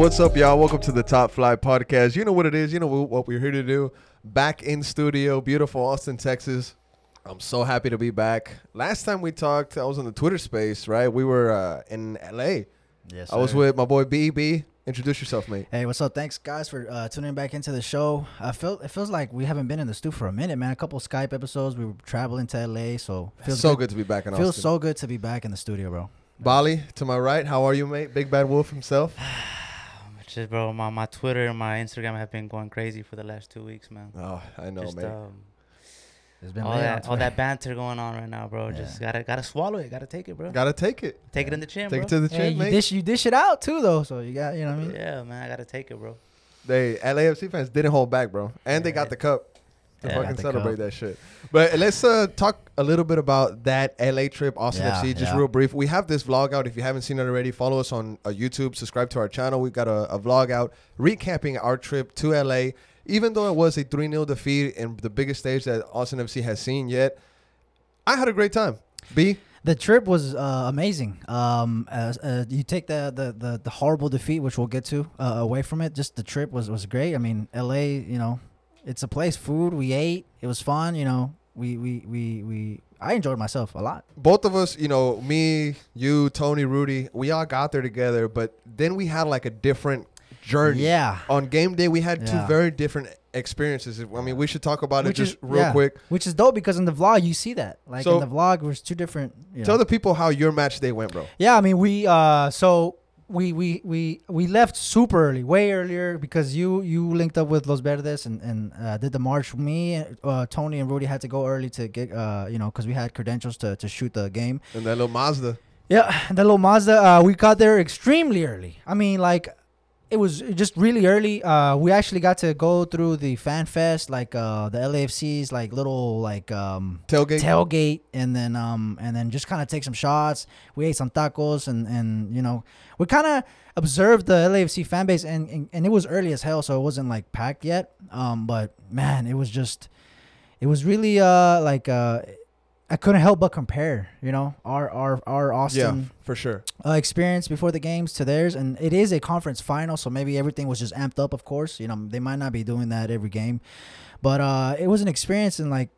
What's up, y'all? Welcome to the Top Flight Podcast. You know what it is. You know what we're here to do. Back in studio, beautiful Austin, Texas. I'm so happy to be back. Last time we talked, I was in the Twitter space, right? We were uh, in LA. Yes, I was sir. with my boy BB. Introduce yourself, mate. Hey, what's up? Thanks, guys, for uh, tuning back into the show. I feel it feels like we haven't been in the studio for a minute, man. A couple Skype episodes. We were traveling to LA, so feels so good. good to be back in Feels Austin. so good to be back in the studio, bro. Bali, to my right. How are you, mate? Big Bad Wolf himself. Just bro, my, my Twitter and my Instagram have been going crazy for the last two weeks, man. Oh, I know, Just, mate. um, It's been all that all that banter going on right now, bro. Just gotta gotta swallow it, gotta take it, bro. Gotta take it. take it in the chin, Take bro. it to the chin, Hey, you dish you dish it out too, though. So you got you know what I mean. yeah, man, I gotta take it, bro. They LAFC fans didn't hold back, bro, and they got Yeah. the cup to Yeah. fucking celebrate that shit. But let's uh, talk a little bit about that LA trip, Austin Yeah, FC. Just yeah. real brief. We have this vlog out. If you haven't seen it already, follow us on uh, YouTube. Subscribe to our channel. We've got a, a vlog out recapping our trip to LA. Even though it was a 3 0 defeat in the biggest stage that Austin FC has seen yet, I had a great time. B, The trip was uh, amazing. Um, uh, uh, you take the, the, the, the horrible defeat, which we'll get to, uh, away from it. Just the trip was, was great. I mean, LA, you know, it's a place. Food we ate. It was fun. You know, we we we we. I enjoyed myself a lot. both of us, you know, me, you, Tony, Rudy, we all got there together, but then we had like a different journey. Yeah. on game day we had two very different experiences i mean we should talk about Which it is- just real yeah. quick Which is dope because in the vlog you see that. Like So- in the vlog, was two different. You know. tell the people how your match day went bro Yeah, I mean we uh so we we we we left super early, way earlier because you you linked up with Los Verdes and and uh, did the march. Me, uh, Tony, and Rudy had to go early to get uh you know because we had credentials to to shoot the game. and that little mazda Yeah, the little Mazda. Uh, we got there extremely early. I mean, like, it was just really early. Uh, we actually got to go through the fan fest, like uh, the LAFC's like little like um tailgate tailgate, and then um and then just kind of take some shots. We ate some tacos, and and you know we kind of observed the LAFC fan base, and, and and it was early as hell, so it wasn't like packed yet. Um, but man, it was just, it was really uh like uh. I couldn't help but compare, you know, our our our Austin yeah for sure uh, experience before the games to theirs, and it is a conference final, so maybe everything was just amped up. Of course, you know they might not be doing that every game, but uh, it was an experience, and like,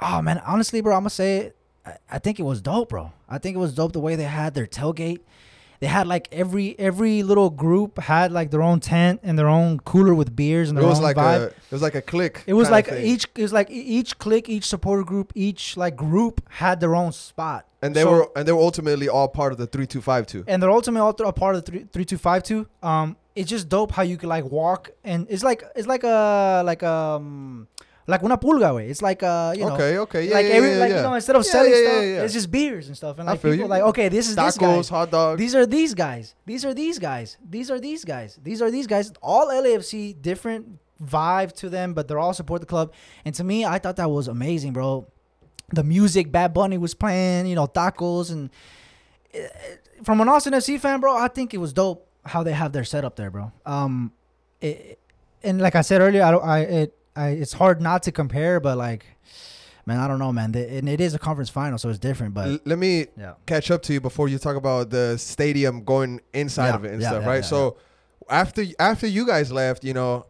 oh man, honestly, bro, I'm gonna say, it, I, I think it was dope, bro. I think it was dope the way they had their tailgate. They had like every every little group had like their own tent and their own cooler with beers and it was own like vibe. a it was like a click It was like each it was like each clique, each supporter group, each like group had their own spot. and they So- were and they were ultimately all part of the 3252 and they're ultimately all th- a part of the three three two five two. Um, it's just dope how you could like walk and it's like it's like a like um like una pulga way. It's like uh you know. okay okay. Yeah like yeah, every yeah, like yeah. you know instead of Yeah, selling yeah, stuff it's just beers and stuff. And I like feel people you. like okay this is this guy. hot dogs. These are these guys. These are these guys. These are these guys. These are these guys. All LAFC different vibe to them but they're all support the club. And to me I thought that was amazing bro. The music Bad Bunny was playing you know tacos and uh, from an Austin FC fan bro I think it was dope how they have their setup there bro. Um it, and like I said earlier I don't I it I it's hard not to compare but like man I don't know man. The, and it is a conference final so it's different but L- let me yeah. catch up to you before you talk about the stadium going inside Yeah, of it and yeah, stuff right? so after after you guys left you know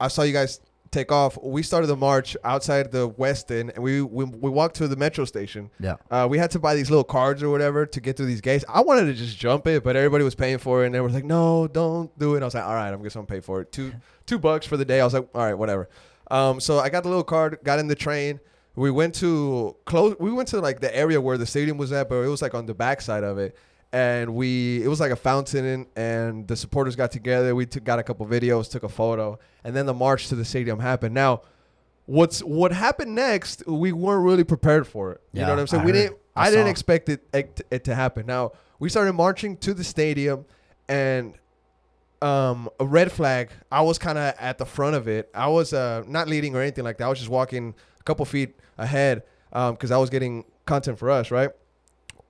i saw you guys take off. We started the march outside the westin and we we, we walked to the metro station. Yeah. Uh, we had to buy these little cards or whatever to get through these gates. I wanted to just jump it, but everybody was paying for it, and they were like, "No, don't do it." I was like, "All right, I'm just gonna pay for it. Two two bucks for the day." I was like, "All right, whatever." Um, so I got the little card, got in the train. We went to close. We went to like the area where the stadium was at, but it was like on the backside of it. And we, it was like a fountain, and the supporters got together. We took, got a couple videos, took a photo, and then the march to the stadium happened. Now, what's what happened next? We weren't really prepared for it. You Yeah, know what I'm saying? I we heard. didn't. I I, didn't expect it, it it to happen. Now we started marching to the stadium, and um, a red flag. I was kind of at the front of it. I was uh, not leading or anything like that. I was just walking a couple feet ahead because I was getting content for us. Right.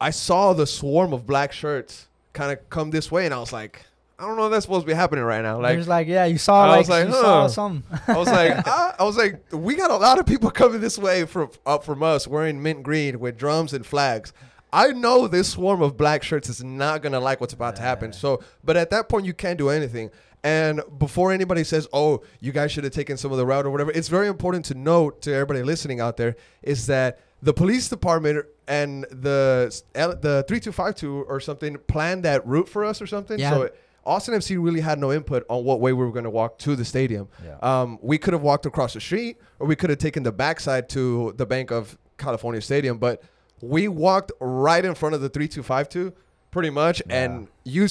I saw the swarm of black shirts kind of come this way, and I was like, I don't know if that's supposed to be happening right now. Like, There's like, yeah, you saw I like, was like, you saw huh. I was like, I, I was like, we got a lot of people coming this way from up from us wearing mint green with drums and flags. I know this swarm of black shirts is not gonna like what's about to happen. So, but at that point, you can't do anything. And before anybody says, "Oh, you guys should have taken some of the route or whatever," it's very important to note to everybody listening out there is that the police department and the the three two five two or something planned that route for us or something. Yeah. So Austin FC really had no input on what way we were going to walk to the stadium. Yeah. Um, we could have walked across the street, or we could have taken the backside to the Banc of California Stadium, but we walked right in front of the 3252 pretty much and you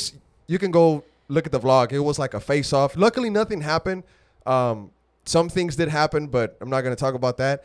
you can go look at the vlog it was like a face off luckily nothing happened um, some things did happen but i'm not going to talk about that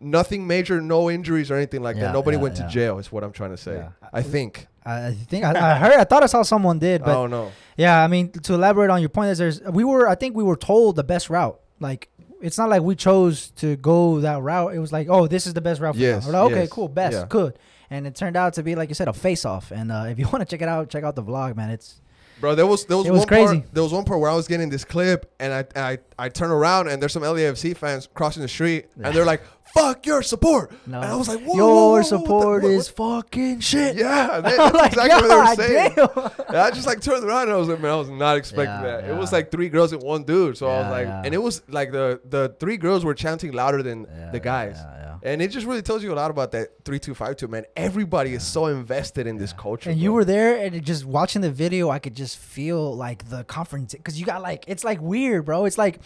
nothing major no injuries or anything like Yeah, that nobody yeah, went yeah. to jail is what i'm trying to say Yeah. i think I I think I, I heard. I thought I saw someone did, but oh no Yeah, I mean, to elaborate on your point, is there's we were I think we were told the best route. Like it's not like we chose to go that route. It was like, oh, this is the best route. For Yes. Like, okay, yes, cool, best, yeah. good. And it turned out to be like you said, a face off. And uh, if you want to check it out, check out the vlog, man. It's Bro, there was there was, It was one crazy. part there was one part where I was getting this clip and I I, I turn around and there's some LAFC fans crossing the street and they're like, "Fuck your support," no. and I was like, "Whoa, your whoa, whoa, what the- support what- is fucking shit. Yeah, that- that's like, exactly what they were saying. And I just like turned around and I was like, man, I was not expecting Yeah, that. It was like three girls and one dude. So I was like, yeah. and it was like the the three girls were chanting louder than Yeah, the guys. yeah, yeah. And it just really tells you a lot about that three two five two man. Everybody is so invested in this culture. And you were there, and just watching the video, I could just feel like the conference because you got like it's like weird, bro. It's like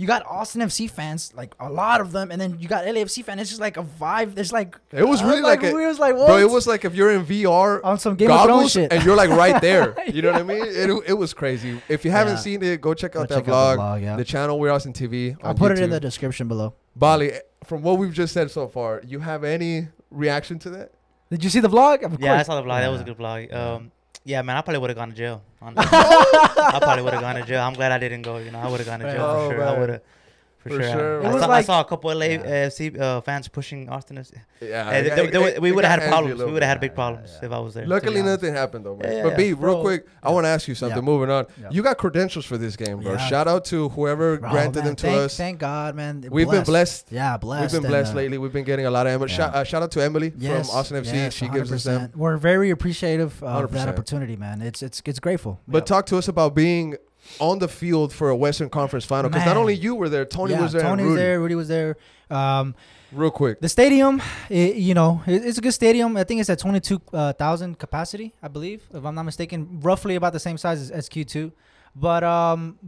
you got Austin FC fans, like a lot of them, and then you got LAFC fans. It's just like a vibe. There's like It was really like, it a, was like what? bro. It was like if you're in VR on some Game of Thrones goggles shit. and you're like right there. You know what I mean? It, it was crazy. If you haven't Yeah. seen it, go check Go out that check vlog. out the vlog, yeah. The channel We're Austin TV. I'll on put it in the description below. Bali. From what we've just said so far, you have any reaction to that? Did you see the vlog? Of Yeah, I saw the vlog. That was a good vlog. Um, yeah, man, I probably would have gone to jail. I probably would have gone to jail. I'm glad I didn't go. You know, I would have gone to jail Oh, for sure. I would have. For, For sure. sure, I, saw, like- I saw a couple of LA, Yeah. AFC uh, fans pushing Austin. FC. Yeah, Hey, it- they- it- they- it- we would have had problems. We would have had big problems if I was there. Luckily, nothing happened though, man. Yeah, but B, real bro. quick, I want to ask you something. Yeah. Moving on, Yeah. you got credentials for this game, bro. Yeah. Shout out to whoever Bro, granted man, them to thank, us. Thank God, man. We've been blessed. Yeah, blessed. We've been and, blessed uh, lately. We've been getting a lot of Emily. Yeah. Shout, uh, shout out to Emily Yes, from Austin FC. yes, she gives us them. We're very appreciative of that opportunity, man. It's it's it's grateful. But talk to us about being on the field for a Western Conference final because not only you were there, Tony yeah, was there. Tony and was Rudy. there. Rudy was there. Um, Real quick, the stadium, it, you know, it, it's a good stadium. I think it's at twenty two thousand capacity, I believe, if I'm not mistaken. Roughly about the same size as Q two, But um,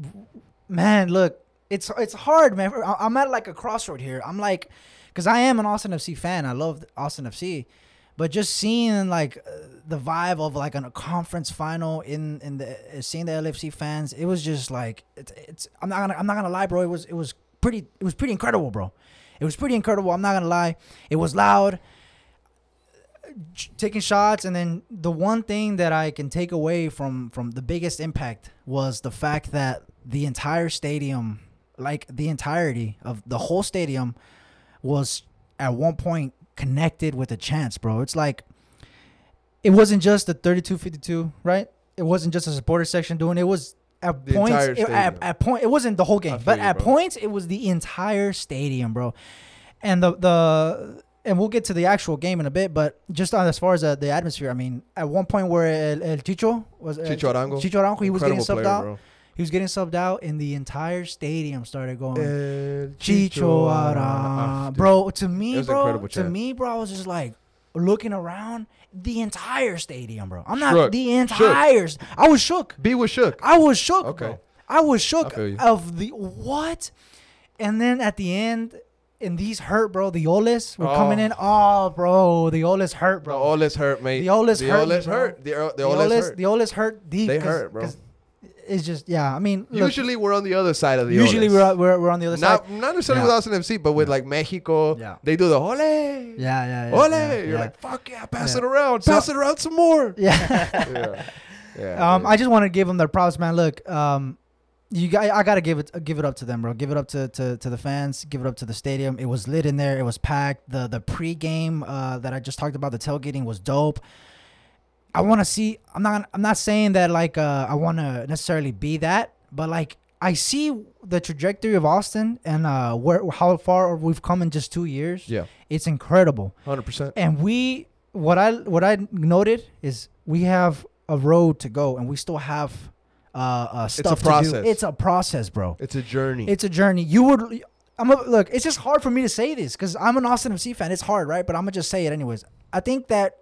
man, look, it's it's hard, man. I'm at like a crossroad here. I'm like, because I am an Austin FC fan. I love Austin FC, but just seeing like uh, the vibe of like a conference final in in the uh, seeing the LFC fans, it was just like it's, it's. I'm not gonna I'm not gonna lie, bro. It was it was pretty it was pretty incredible, bro. It was pretty incredible. I'm not gonna lie. It was loud, taking shots, and then the one thing that I can take away from from the biggest impact was the fact that the entire stadium, like the entirety of the whole stadium, was at one point connected with the chants, bro. It's like it wasn't just the 32-52, right? It wasn't just a supporter section doing it. It was at The points it- at, at point it wasn't the whole game, but you, at bro. points it was the entire stadium, bro. And the the and we'll get to the actual game in a bit, but just on as far as uh, the atmosphere, I mean, at one point where El, El Chicho was uh, Chicho Arango. Chicho Arango, he was getting subbed player, out. bro. He was getting subbed out, and the entire stadium started going. El Chicho Arango. Bro. To me, bro. To me, bro, I was just like looking around the entire stadium, bro. I'm not Shook. the entire. st- I was shook. B was shook. I was shook. Okay. bro. I was shook I of the what, and then at the end. And these hurt, bro. The Oles were oh. coming Oh. in. Oh, bro. The Oles hurt, Bro, all this hurt, mate. The Oles the hurt Oles hurt. The, the the Oles Oles, hurt. the Oles hurt deep. They hurt, bro. It's just, yeah. I mean, look, Usually we're on the other side of the usually we're, we're we're on the other not side. not necessarily Yeah. with Austin FC, but with like Mexico, Yeah. they do the ole, Yeah, yeah, yeah. ole. yeah, You're yeah. like, fuck yeah, pass it around, So- pass it around some more. yeah. yeah, yeah. Um. I just want to give them their props, man. Look, um, you got, I gotta give it, give it up to them, bro. Give it up to, to, to the fans. Give it up to the stadium. It was lit in there. It was packed. The the pregame uh, that I just talked about, the tailgating was dope. I want to see. I'm not. I'm not saying that like uh, I want to necessarily be that, but like I see the trajectory of Austin and uh, where how far we've come in just two years. yeah, It's incredible. hundred percent. and we what I what I noted is we have a road to go, and we still have uh, uh stuff to process. do. It's a process, bro. It's a journey. It's a journey. You would. I'm a, look. It's just hard for me to say this because I'm an Austin FC fan. It's hard, right? But I'm gonna just say it anyways. I think that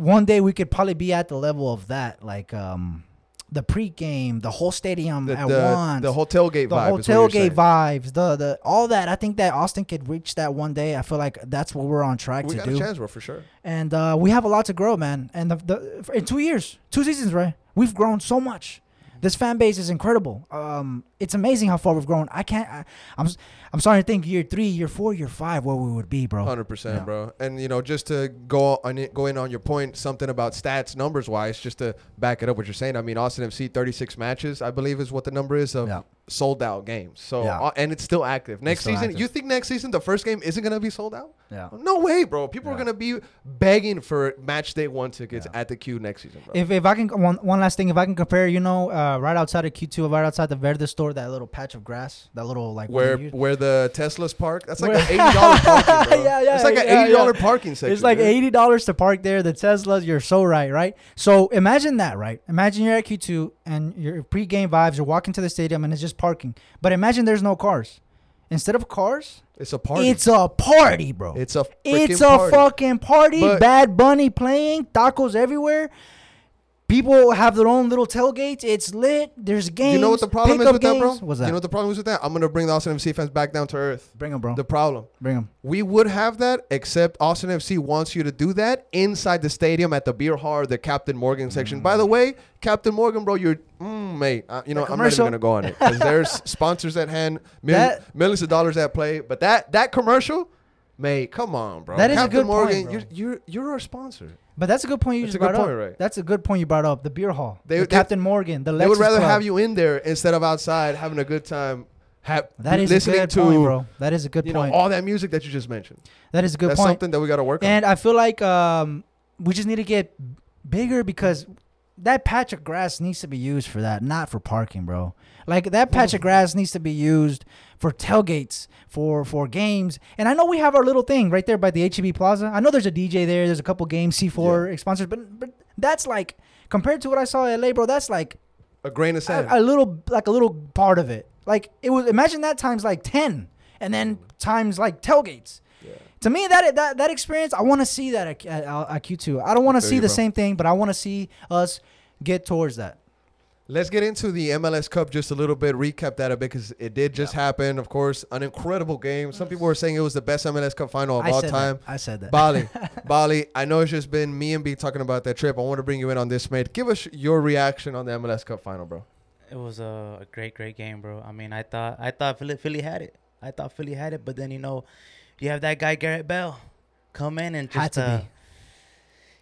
one day we could probably be at the level of that, like um, the pregame, the whole stadium the, at the, once, the whole tailgate the vibe. whole is tailgate vibes, the the all that. I think that Austin could reach that one day. I feel like that's what we're on track We to got do a chance, bro, for sure. and uh, we have a lot to grow, man. And the, the in two years, two seasons, right? We've grown so much. This fan base is incredible. Um, it's amazing how far we've grown. I can't. I, I'm. S- I'm starting to think year three, year four, year five, where we would be, bro. Hundred percent, bro. And you know, just to go on it, go in on your point, something about stats, numbers wise, just to back it up, what you're saying. I mean, Austin FC 36 matches, I believe, is what the number is of Yeah. sold out games. So, Yeah. uh, and it's still active. Next still season, active. you think next season the first game isn't gonna be sold out? Yeah. No way, bro. People are gonna be begging for match day one tickets Yeah. at the queue next season, bro. If, if I can one one last thing, if I can compare, you know, uh, right outside of Q2, right outside the Verde store, that little patch of grass, that little like where you- where the Teslas park, that's like an eighty dollar parking, bro. Yeah, yeah, it's like an yeah, eighty dollar yeah. parking section. It's like dude. eighty dollars to park there. The Teslas, you're so right, right? So imagine that, right? Imagine you're at Q2 and your pre-game vibes. You're walking to the stadium and it's just parking. But imagine there's no cars. Instead of cars, It's a party. it's a party, bro. it's a It's a party. fucking party. But- Bad Bunny playing, tacos everywhere. People have their own little tailgates. It's lit. There's games. You know what the problem is with that, bro? games. What's that? You know what the problem is with that? I'm gonna bring the Austin FC fans back down to earth. Bring them, bro. The problem. Bring them. We would have that, except Austin FC wants you to do that inside the stadium at the beer hall, the Captain Morgan section. By the way, Captain Morgan, bro, you're mm, mate. Uh, you know, I'm not even gonna go on it because there's sponsors at hand, mil- That- millions of dollars at play. But that that commercial, mate, come on, bro. That is a good Morgan, point, bro. you're you're you're our sponsor. But that's a good point you That's just brought point, up. right? That's a good point you brought up. The beer hall. They- the they- Captain Morgan. The they would rather Club. have you in there instead of outside having a good time. Ha- That is listening a good to point, bro. That is a good you know point. all that music that you just mentioned. that is a good point. That's point. something that we got to work on. And I feel like um, we just need to get bigger because that patch of grass needs to be used for that, not for parking, bro. Like that patch of grass needs to be used for tailgates, for for games. And I know we have our little thing right there by the HEB Plaza. I know there's a DJ there. There's a couple games C4 sponsors, but but that's like compared to what I saw at LA, bro. That's like A grain of sand. a, a little like a little part of it. Like it was imagine that times like ten, and then mm. times like tailgates. Yeah. To me, that that that experience, I want to see that at, at, uh, at Q2. I don't want to see you, the bro. same thing, but I want to see us get towards that. Let's get into the MLS Cup just a little bit. Recap that a bit because it did just happen. Of course, an incredible game. Some people were saying it was the best MLS Cup final of I all time. that. I said that. Bali, Bali. I know it's just been me and B talking about that trip. I want to bring you in on this, mate. Give us your reaction on the MLS Cup final, bro. It was a, a great, great game, bro. I mean, I thought I thought Philly, Philly had it. I thought Philly had it, but then you know, you have that guy Gareth Bale come in and Had just to uh, be.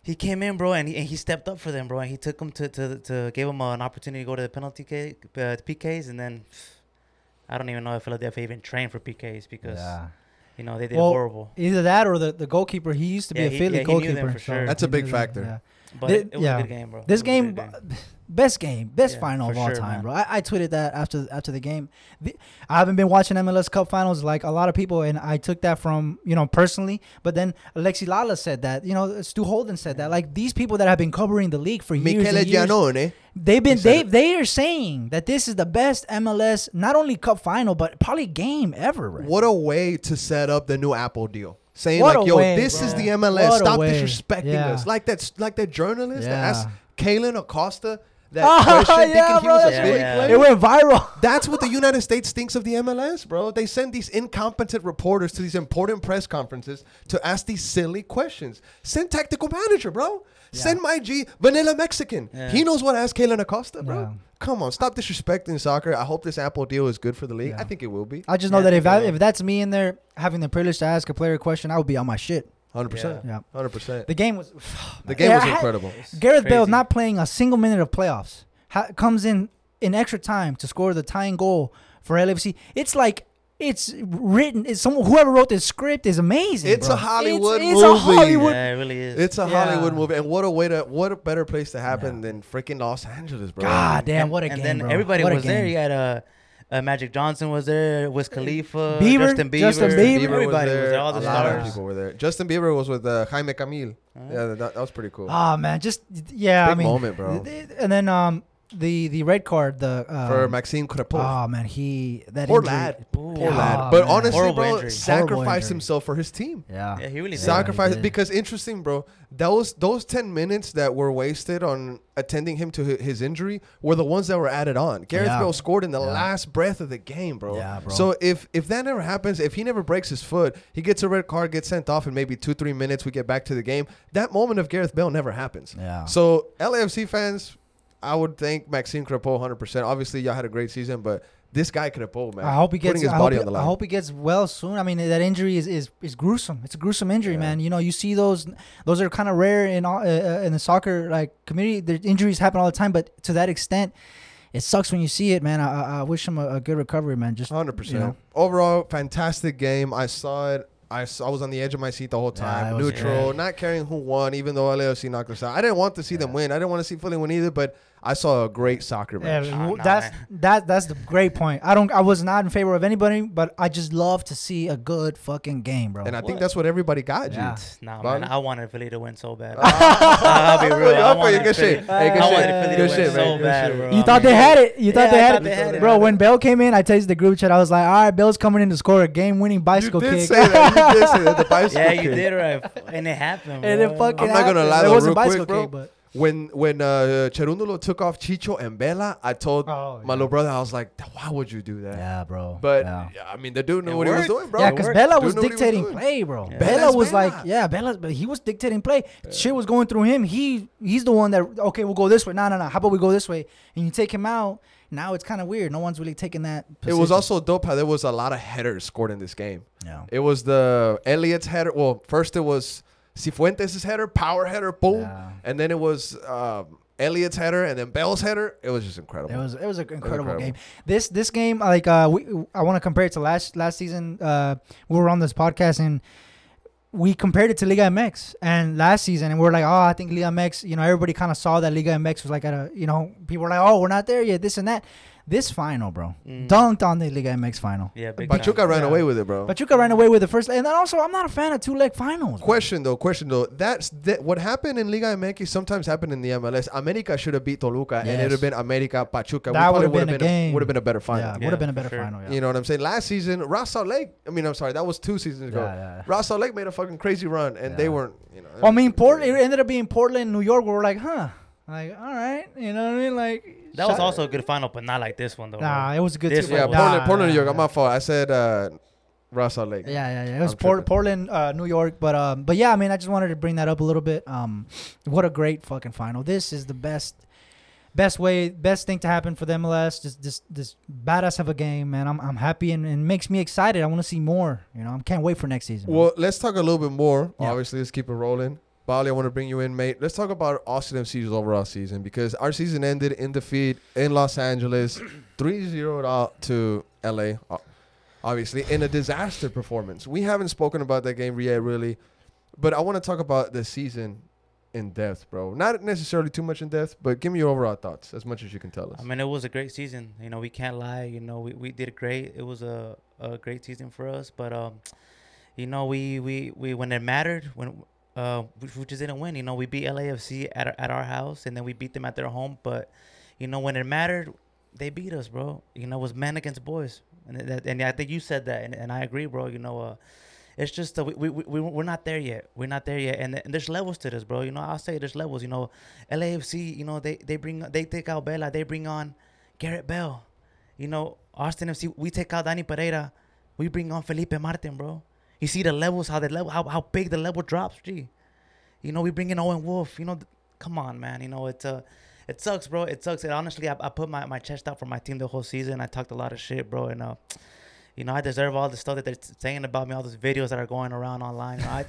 he came in, bro, and he, and he stepped up for them, bro, and he took them to to to gave them an opportunity to go to the penalty K, uh, PKs, and then I don't even know if Philadelphia even trained for PKs because Yeah. you know they did Well, horrible. Either that or the, the goalkeeper. He used to be Yeah, a he- Philly yeah, he knew them goalkeeper. for sure. That's a big knew them, factor. yeah. But thi- it, was yeah. a good game, bro. This It was a good game, best game, best Yeah, final of all sure, time, man. bro. I, I tweeted that after after the game. The, I haven't been watching MLS Cup finals like a lot of people, and I took that from you know personally. But then Alexi Lalas said that, you know, Stu Holden said that. Like these people that have been covering the league for years, Michele years Giannone. they've been they they are saying that this is the best MLS not only Cup final but probably game ever. Right? What a way to set up the new Apple deal. Saying What like, yo, way, this is the MLS. What Stop disrespecting Yeah. us. Like that, like that journalist that asked Kellyn Acosta that Oh, question, yeah, thinking he bro, was a that's Yeah, player. It went viral. That's what the United States thinks of the MLS, bro. They send these incompetent reporters to these important press conferences to ask these silly questions. Send tactical manager, bro. Send my G, Vanilla Mexican. Yeah. He knows what to ask Kellyn Acosta, bro. Yeah. Come on, stop disrespecting soccer. I hope this Apple deal is good for the league. Yeah. I think it will be. I just know Yeah, that if I, if that's me in there having the privilege to ask a player a question, I would be on my shit. 100%. Yeah. 100%. The game was The game Yeah, was I- incredible. Gareth Bale Crazy. not playing a single minute of playoffs. Ha- comes in in extra time to score the tying goal for LFC. It's like it's written. It's someone whoever wrote this script is amazing. It's bro. a Hollywood it's, it's a movie. Hollywood. Yeah, it really is. It's a Yeah. Hollywood movie, and what a way to what a better place to happen Yeah. than freaking Los Angeles, bro. God damn, what a and game, then bro. everybody What a was there. game. You had uh, Uh, Magic Johnson was there. Wiz Khalifa. Bieber, Justin Bieber. Justin Bieber. Everybody was there. All the a lot of people were there. Justin Bieber was with uh, Jaime Camil. Huh? Yeah, that, that was pretty cool. Oh man, just yeah. Big I mean, moment, bro. And then um the the red card the um, For Maxime Crepeau. Oh man, he that Poor injury- lad. Ooh. Poor Oh, lad. But man. honestly, Horrible bro, injury. sacrificed himself for his team. Yeah. Yeah, he really did. Sac- Sacrifice did. because interesting, bro. Those those ten minutes that were wasted on attending him to his injury were the ones that were added on. Gareth Yeah. Bale scored in the Yeah. last breath of the game, bro. Yeah, bro. So if if that never happens, if he never breaks his foot, he gets a red card, gets sent off, in maybe two three minutes we get back to the game. That moment of Gareth Bale never happens. Yeah. So LAFC fans, I would thank Maxime Crepeau 100%. Obviously, y'all had a great season, but this guy Crepeau, man, I hope he gets. putting his I, hope body he, on the line. I hope he gets well soon. I mean, that injury is, is, is gruesome. It's a gruesome injury, Yeah. man. You know, you see those those are kind of rare in all, uh, uh, in the soccer like community. The injuries happen all the time, but to that extent, it sucks when you see it, man. I, I- wish him a, a good recovery, man. Just Hundred percent. you know. Overall, fantastic game. I saw it. I, I was on the edge of my seat the whole time. was- Neutral, not caring who won, even though LAFC knocked us out. I didn't want to see them win. I didn't want to see Philly win either. But I saw a great soccer Yeah, match. Nah, w- nah, that's man. that that's the great point. I don't. I was not in favor of anybody, but I just love to see a good fucking game, bro. And I think that's what everybody got, Yeah. G. Nah, Bobby? man. I wanted Philly to win so bad. Ah. I'll be real. I you. wanted Good Philly- shit. Hey, good I wanted Philly to Good win man. so Good bad, shit. bro. you I thought mean, they had it. You thought Yeah, they had thought it, they had it, bro. When Bale came in, I texted the group chat. I was like, "All right, Bale's coming in to score a game-winning You bicycle did kick." say that. You did say that. The bicycle Yeah, you kick. did right, and it happened. and it fucking. I'm not gonna happened. lie, It wasn't real bicycle kick, but When when uh, Cherundolo took off Chicho and Vela, I told Oh, my yeah. little brother, I was like, why would you do that? yeah, bro. But yeah. yeah, I mean, the dude knew It what he was doing, bro. Yeah, because. Vela was knew what he was dictating play, bro. Yeah. Vela was Vela. like, yeah, Vela, but he was dictating play. Shit was going through him. He he's the one that okay, we'll go this way. No, no, no. How about we go this way? And you take him out. Now it's kind of weird. No one's really taking that. It was also dope how there was a lot of headers scored in this game. yeah. It was the Elliott's header. Well, first it was Cifuentes' header, power header, boom, Yeah. and then it was um, Elliott's header, and then Bale's header. It was just incredible. It was it was an incredible, incredible. game. This this game like uh we I want to compare it to last last season. Uh, we were on this podcast and we compared it to Liga MX and last season and we are like, oh, I think Liga MX. You know, everybody kind of saw that Liga MX was like at a you know people were like, oh, we're not there yet, this and that. This final, bro, Mm. dunked on the Liga MX final. Yeah, big Pachuca time. ran Yeah. away with it, bro. Pachuca ran away with the first, and then also I'm not a fan of two leg finals. bro. Question though, question though. That's that, what happened in Liga MX sometimes happened in the MLS. America should have beat Toluca, and it'd have been America Pachuca. That probably would've been a game. would have been a better final. Yeah, would have been a better sure. final. Yeah. You know what I'm saying? Last season, Ross Salt Lake. I mean, I'm sorry, that was two seasons ago. Yeah, yeah. Lake made a fucking crazy run, and they weren't. You know. Well, I mean, Portland. It ended up being Portland, New York. Where we're like, huh, like, all right, you know what I mean? Like That was also a good final, but not like this one though. Nah, bro. it was a good. This two- Yeah, one Nah, Portland, Portland, New York. I'm nah. my fault. I said uh, Ross Lake. Yeah, yeah, yeah. It was Port- Portland, uh, New York, but um, but yeah, I mean, I just wanted to bring that up a little bit. Um, what a great fucking final! This is the best, best way, best thing to happen for the MLS. Just this this badass of a game, man. I'm I'm happy and, and makes me excited. I want to see more. You know, I can't wait for next season. man. Well, let's talk a little bit more. Yeah. Obviously, let's keep it rolling. Bali, I want to bring you in, mate. Let's talk about Austin FC's overall season because our season ended in defeat in Los Angeles, 3-0 out to LA. Obviously, in a disaster performance. We haven't spoken about that game yet, really, but I want to talk about the season in depth, bro. Not necessarily too much in depth, but give me your overall thoughts as much as you can tell us. I mean, it was a great season. You know, we can't lie. You know, we, we did great. It was a, a great season for us. But um, you know, we, we, we when it mattered, when uh, we, we just didn't win. You know, we beat LAFC at our, at our house, and then we beat them at their home. But you know, when it mattered, they beat us, bro. You know, it was men against boys, and that, and I think you said that, and, and I agree, bro. You know, uh, it's just uh, we, we, we we're not there yet. We're not there yet, and, and there's levels to this, bro. You know, I'll say there's levels. You know, LAFC, you know, they they bring they take out Vela, they bring on Gareth Bale. You know, Austin FC, we take out Danny Pereira, we bring on Felipe Martin, bro. You see the levels, how the level, how, how big the level drops, gee. You know, we bring in Owen Wolff. You know, th- come on, man. You know, it's uh, it sucks, bro. It sucks. And honestly, I, I put my, my chest out for my team the whole season. I talked a lot of shit, bro. And uh, you know, I deserve all the stuff that they're saying about me, all those videos that are going around online. You know, I,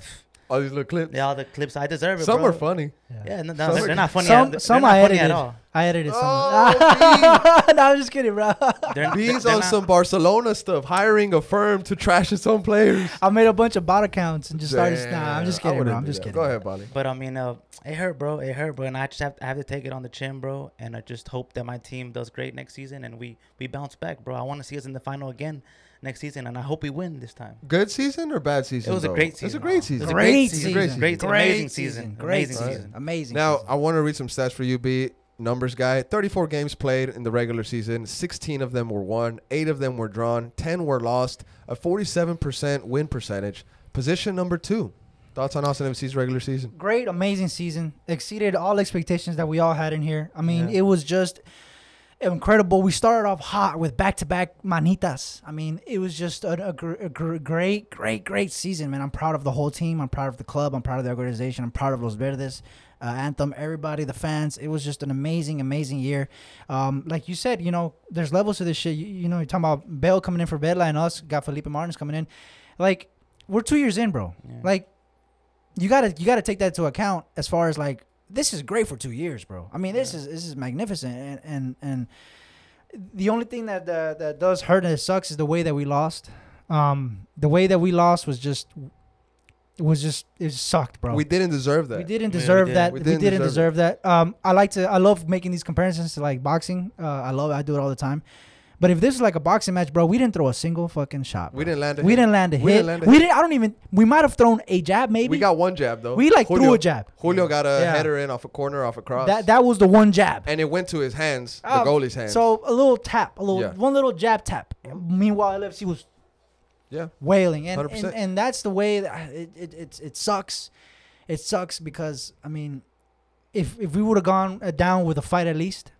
All these little clips. yeah, all the clips. I deserve it. Some bro. are funny. Yeah, no, no, Some they're, are- they're not funny. Some at, some they're not I funny edited. at all. I I edited some. Oh, no, I'm just kidding, bro. They're, B's they're on not- some Barcelona stuff, hiring a firm to trash its own players. I made a bunch of bot accounts and just started. Nah, I'm just kidding, bro. I'm just that. kidding. Go ahead, Bali. But I mean, uh, it hurt, bro. It hurt, bro. And I just have, I have to take it on the chin, bro. And I just hope that my team does great next season and we we bounce back, bro. I want to see us in the final again next season, and I hope we win this time. Good season or bad season? It was a though? great It's a season. great It was season. a Great, season. great season. season. Great- amazing season. Great Amazing season. season. Amazing. Now, season. I want to read some stats for you, B. Numbers guy. 34 games played in the regular season. 16 of them were won. 8 of them were drawn. 10 were lost. A 47% win percentage. Position number 2. Thoughts on Austin FC's regular season? great, amazing season. Exceeded all expectations that we all had in here. I mean, Yeah. it was just incredible. We started off hot with back-to-back manitas. I mean, it was just a, a, gr- a gr- great, great, great season, man. I'm proud of the whole team. I'm proud of the club. I'm proud of the organization. I'm proud of Los Verdes, uh, Anthem, everybody, the fans. It was just an amazing, amazing year. Um, like you said, you know, there's levels to this shit. You, you know, you're talking about Bale coming in for Vela and us got Felipe Martins coming in. Like, we're two years in, bro. Yeah. Like, you gotta you gotta take that into account as far as like this is great for two years, bro. I mean, this Yeah. is this is magnificent, and and and the only thing that that, that does hurt and it sucks is the way that we lost. Um, the way that we lost was just it was just it sucked, bro. We didn't deserve that. We didn't Yeah, we deserve did. that. We We didn't didn't, deserve deserve, that. Um, I like to. I love making these comparisons to like boxing. Uh, I love. it. I do it all the time. But if this is like a boxing match, bro, we didn't throw a single fucking shot. We didn't land a We hit. didn't land a hit. We didn't land a we hit. didn't. I don't even. We might have thrown a jab, maybe. We got one jab, though. We like Julio, threw a jab. Julio got a Yeah. header in off a corner, off a cross. That that was the one jab. and it went to his hands, the Uh, goalie's hands. So a little tap, a little Yeah. one little jab tap. Meanwhile, LFC was yeah. wailing, and, 100%. and and that's the way that it it it, it sucks. It sucks because I mean, if if we would have gone uh, down with a fight at least,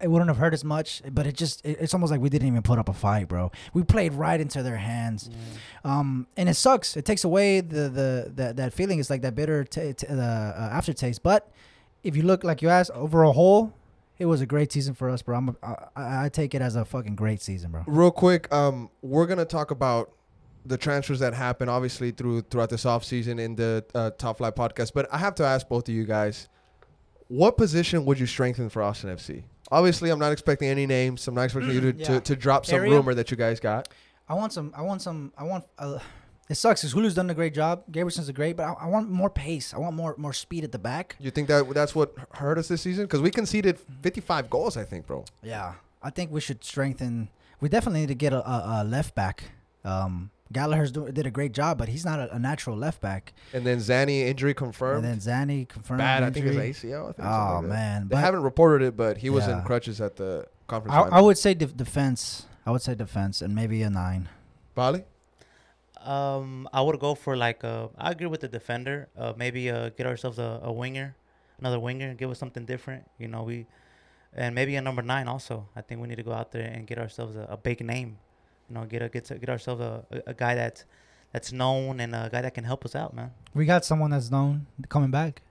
it wouldn't have hurt as much. But it just it, it's almost like we didn't even put up a fight, bro. We played right into their hands. Yeah. Um, and it sucks. It takes away the the that, that feeling. It's like that bitter t- t- the uh, aftertaste. But if you look like you asked over a whole, it was a great season for us, bro. I'm a, I, I take it as a fucking great season, bro. Real quick, um, we're gonna talk about the transfers that happened, obviously through throughout this offseason in the uh, Top Flight podcast. But I have to ask both of you guys, what position would you strengthen for Austin FC? Obviously, I'm not expecting any names. I'm not expecting you to, Yeah. to, to drop some Area? rumor that you guys got. I want some. I want some. I want. Uh, it sucks because Julio's done a great job. Gabrielsen's a great, but I, I want more pace. I want more more speed at the back. You think that that's what hurt us this season? Because we conceded 55 goals, I think, bro. Yeah, I think we should strengthen. We definitely need to get a, a, a left back. Um, Gallagher's do, did a great job, but he's not a, a natural left back. And then Zanny injury confirmed. And then Zanny confirmed Bad, I think injury. it's ACL. I think, Oh like man, They but haven't reported it, but he was in crutches at the conference. I. I would say def- defense. I would say defense and maybe a nine. Bali? Um, I would go for like uh, I agree with the defender. Uh, maybe uh, get ourselves a, a winger, another winger, give us something different. You know, we, and maybe a number nine also. I think we need to go out there and get ourselves a, a big name. You know, get a get get ourselves a, a, a guy that's that's known and a guy that can help us out, man. We got someone that's known coming back.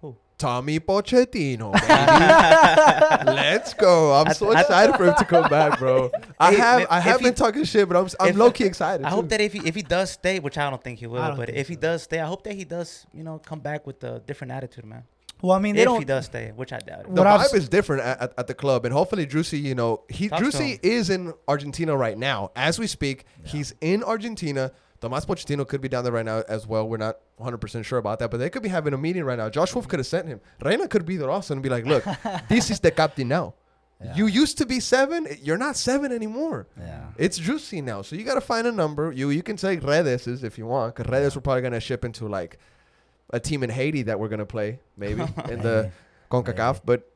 Who? Tommy Pochettino, baby. Let's go. I'm so excited for him to come back, bro. I Hey, have if- I have been he- talking shit, but I'm I'm low key excited. I too. hope that if he if he does stay, which I don't think he will, but think if he does stay, I hope that he does, you know, come back with a different attitude, man. Well, I mean, they If don't. he does stay, which I doubt. It. the what I've vibe is different at, at, at the club, and hopefully Driussi, you know, he Driussi is in Argentina right now as we speak. He's in Argentina. Tomas Pochettino could be down there right now as well. We're not 100 percent sure about that, but they could be having a meeting right now. Josh Wolff could have sent him. Reyna could be there also and be like, "Look, this is the captain now. Yeah. You used to be seven. You're not seven anymore. Yeah. It's Juicy now, so you gotta find a number. You you can take Redes if you want, because Redes we're probably gonna ship into like a team in Haiti that we're gonna play maybe in the Concacaf. But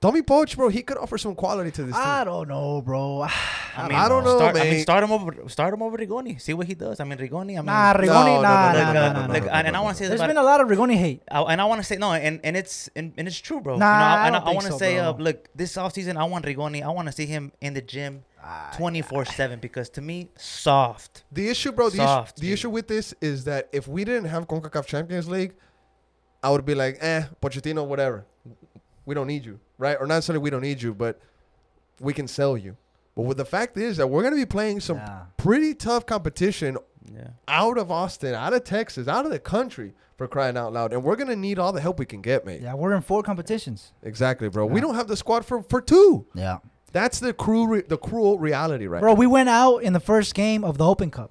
Tommy Poch, bro, he could offer some quality to this team. I team. don't know, bro. I mean, I don't know, start, I mean, start him over, start him over Rigoni. See what he does. I mean, Rigoni. I mean, Nah, Rigoni, no, nah, no, nah, no, nah, nah, no, nah, no, Like, no, and, and I want to say there's been a lot of Rigoni hate. I, and I want to say no, and, and it's and, and it's true, bro. Nah, you know, I and don't I, think want to so, say, uh, look, this offseason, I want Rigoni. I want to see him in the gym, Ah, twenty four seven, because to me, soft. The issue, bro, the, Soft, issue, the issue with this is that if we didn't have Concacaf Champions League, I would be like, eh, Pochettino, whatever. We don't need you, right? Or not necessarily we don't need you, but we can sell you. But what the fact is that we're gonna be playing some Yeah. pretty tough competition Yeah. Yeah. out of Austin, out of Texas, out of the country for crying out loud. And we're gonna need all the help we can get, mate. Yeah, we're in four competitions. Exactly, bro. We don't have the squad for for two. Yeah. That's the cruel re- the cruel reality, right? Bro, we went out in the first game of the Open Cup.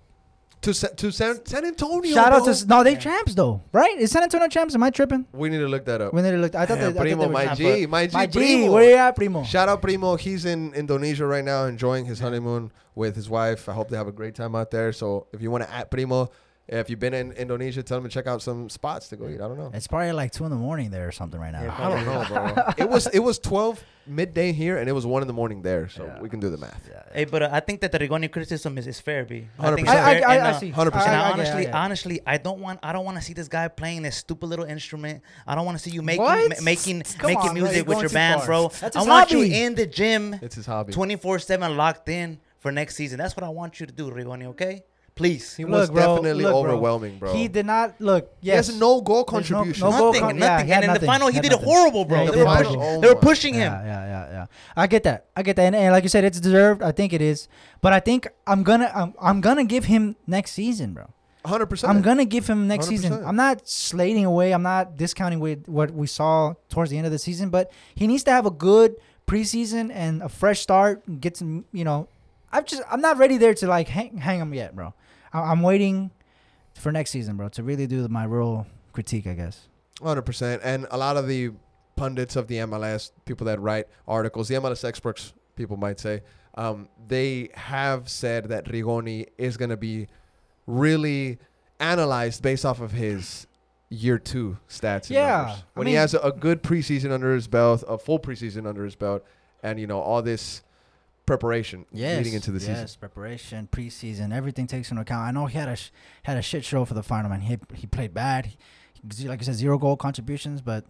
To Sa- to San, San Antonio. Shout out bro. to no, they Yeah. champs though, right? Is San Antonio champs? Am I tripping? We need to look that up. We need to look. I thought Yeah, they, I thought Primo, they were my champs, G, but- my G, my G, Primo. where you at, Primo? Shout out Primo. He's in Indonesia right now, enjoying his honeymoon with his wife. I hope they have a great time out there. So if you want to at Primo, if you've been in Indonesia, tell them to check out some spots to go eat. I don't know. It's probably like two in the morning there or something right now. Yeah, I don't know, bro. it was it was twelve midday here, and it was one in the morning there. So Yeah. we can do the math. Yeah, Hey, but uh, I think that the Rigoni criticism is, is fair, B. I 100%. think I, it's I, fair, I, and, I uh, see. 100%. I- And I- I- honestly, yeah, yeah. honestly, I don't want I don't want to see this guy playing this stupid little instrument. I don't want to see you making What? ma- making Come making on, music you're with your band, far. bro. That's I his want you in the gym, It's his hobby. twenty four seven locked in for next season. That's what I want you to do, Rigoni. Okay, please. He Look, was bro, definitely look, bro. overwhelming, bro. He did not look. He Yes, has no goal There's no- contribution. no goal nothing, con- nothing. he had and in the final, He he did nothing. horrible, bro. Yeah, they did were pushing, Oh they were pushing him. Yeah, yeah, yeah, yeah. I get that. I get that. And, and like you said, it's deserved. I think it is. But I think I'm gonna I'm, I'm gonna give him next season, bro. 100%. I'm gonna give him next season. 100%. I'm not slating away. I'm not discounting with what we saw towards the end of the season, but he needs to have a good preseason and a fresh start. and Get some, you know. I'm just I'm not ready there to like hang hang him yet, bro. I'm waiting for next season, bro, to really do my real critique, I guess. Hundred percent, and a lot of the pundits of the MLS, people that write articles, the MLS experts, people might say, um, they have said that Rigoni is going to be really analyzed based off of his year two stats. And Yeah, numbers. I when he has a, a good preseason under his belt, a full preseason under his belt, and you know all this preparation Yes, leading into the yes, season. preparation, preseason, everything takes into account. I know he had a sh- had a shit show for the final man. He he played bad. He, like I said, zero goal contributions, but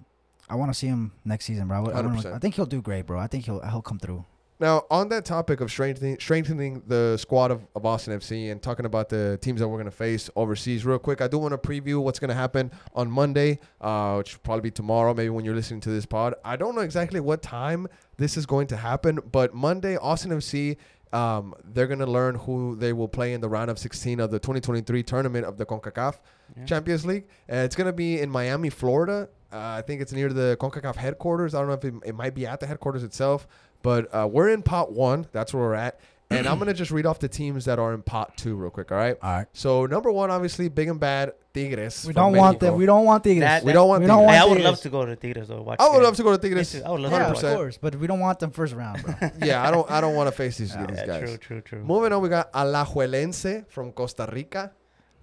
I want to see him next season, bro. I, I, 100%. I think he'll do great, bro. I think he'll he'll come through. Now, on that topic of strengthening strengthening the squad of, of Boston FC and talking about the teams that we're going to face overseas, real quick, I do want to preview what's going to happen on Monday, uh, which will probably be tomorrow, maybe when you're listening to this pod. I don't know exactly what time this is going to happen, but Monday, Austin FC, um, they're going to learn who they will play in the round of 16 of the 2023 tournament of the CONCACAF Yeah. Champions League. Uh, it's going to be in Miami, Florida. Uh, I think it's near the CONCACAF headquarters. I don't know if it, it might be at the headquarters itself, but uh, we're in pot one. That's where we're at. And I'm going to just read off the teams that are in pot two real quick, all right? All right. So, number one, obviously, big and bad Tigres. We from don't want Mexico. them. We don't want Tigres. That- We don't want we don't want Hey, I would Tigres. love to go to Tigres or watch. I would games. love to go to Me Tigres. I would love yeah, to of watch. 100%. course, but we don't want them first round, bro. yeah, I don't I don't want to face these, Yeah. these Yeah, guys. true, true, true. Moving on, we got Alajuelense from Costa Rica.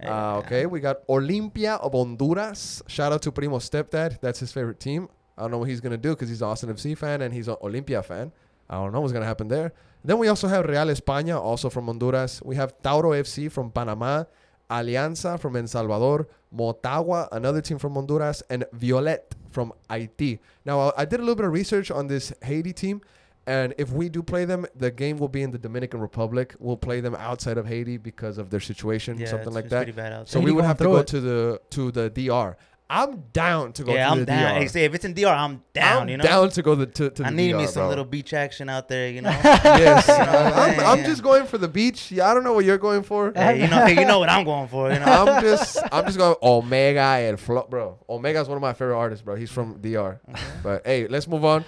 Hey, Uh, okay, we got Olimpia of Honduras. Shout out to Primo stepdad. That's his favorite team. I don't know what he's gonna do because he's an Austin FC fan and he's an Olimpia fan. I don't know what's gonna happen there. Then we also have Real España, also from Honduras. We have Tauro FC from Panama, Alianza from El Salvador, Motagua, another team from Honduras, and Violette from Haiti. Now I- I did a little bit of research on this Haiti team. And if we do play them, the game will be in the Dominican Republic. We'll play them outside of Haiti because of their situation, Yeah, something it's- like it's that. pretty bad So Haiti we would have to go it. to the to the DR. I'm down to go yeah, to I'm the down. DR. Hey, say, if it's in DR, I'm down. I'm you know, down to go the, to, to the I need DR, me some bro. little beach action out there. You know, yes, You know I'm I'm. I'm just going for the beach. Yeah, I don't know what you're going for. hey, you know, hey, you know what I'm going for. You know, I'm just I'm just going Omega and Flo, bro. Omega is one of my favorite artists, bro. He's from DR. But hey, let's move on.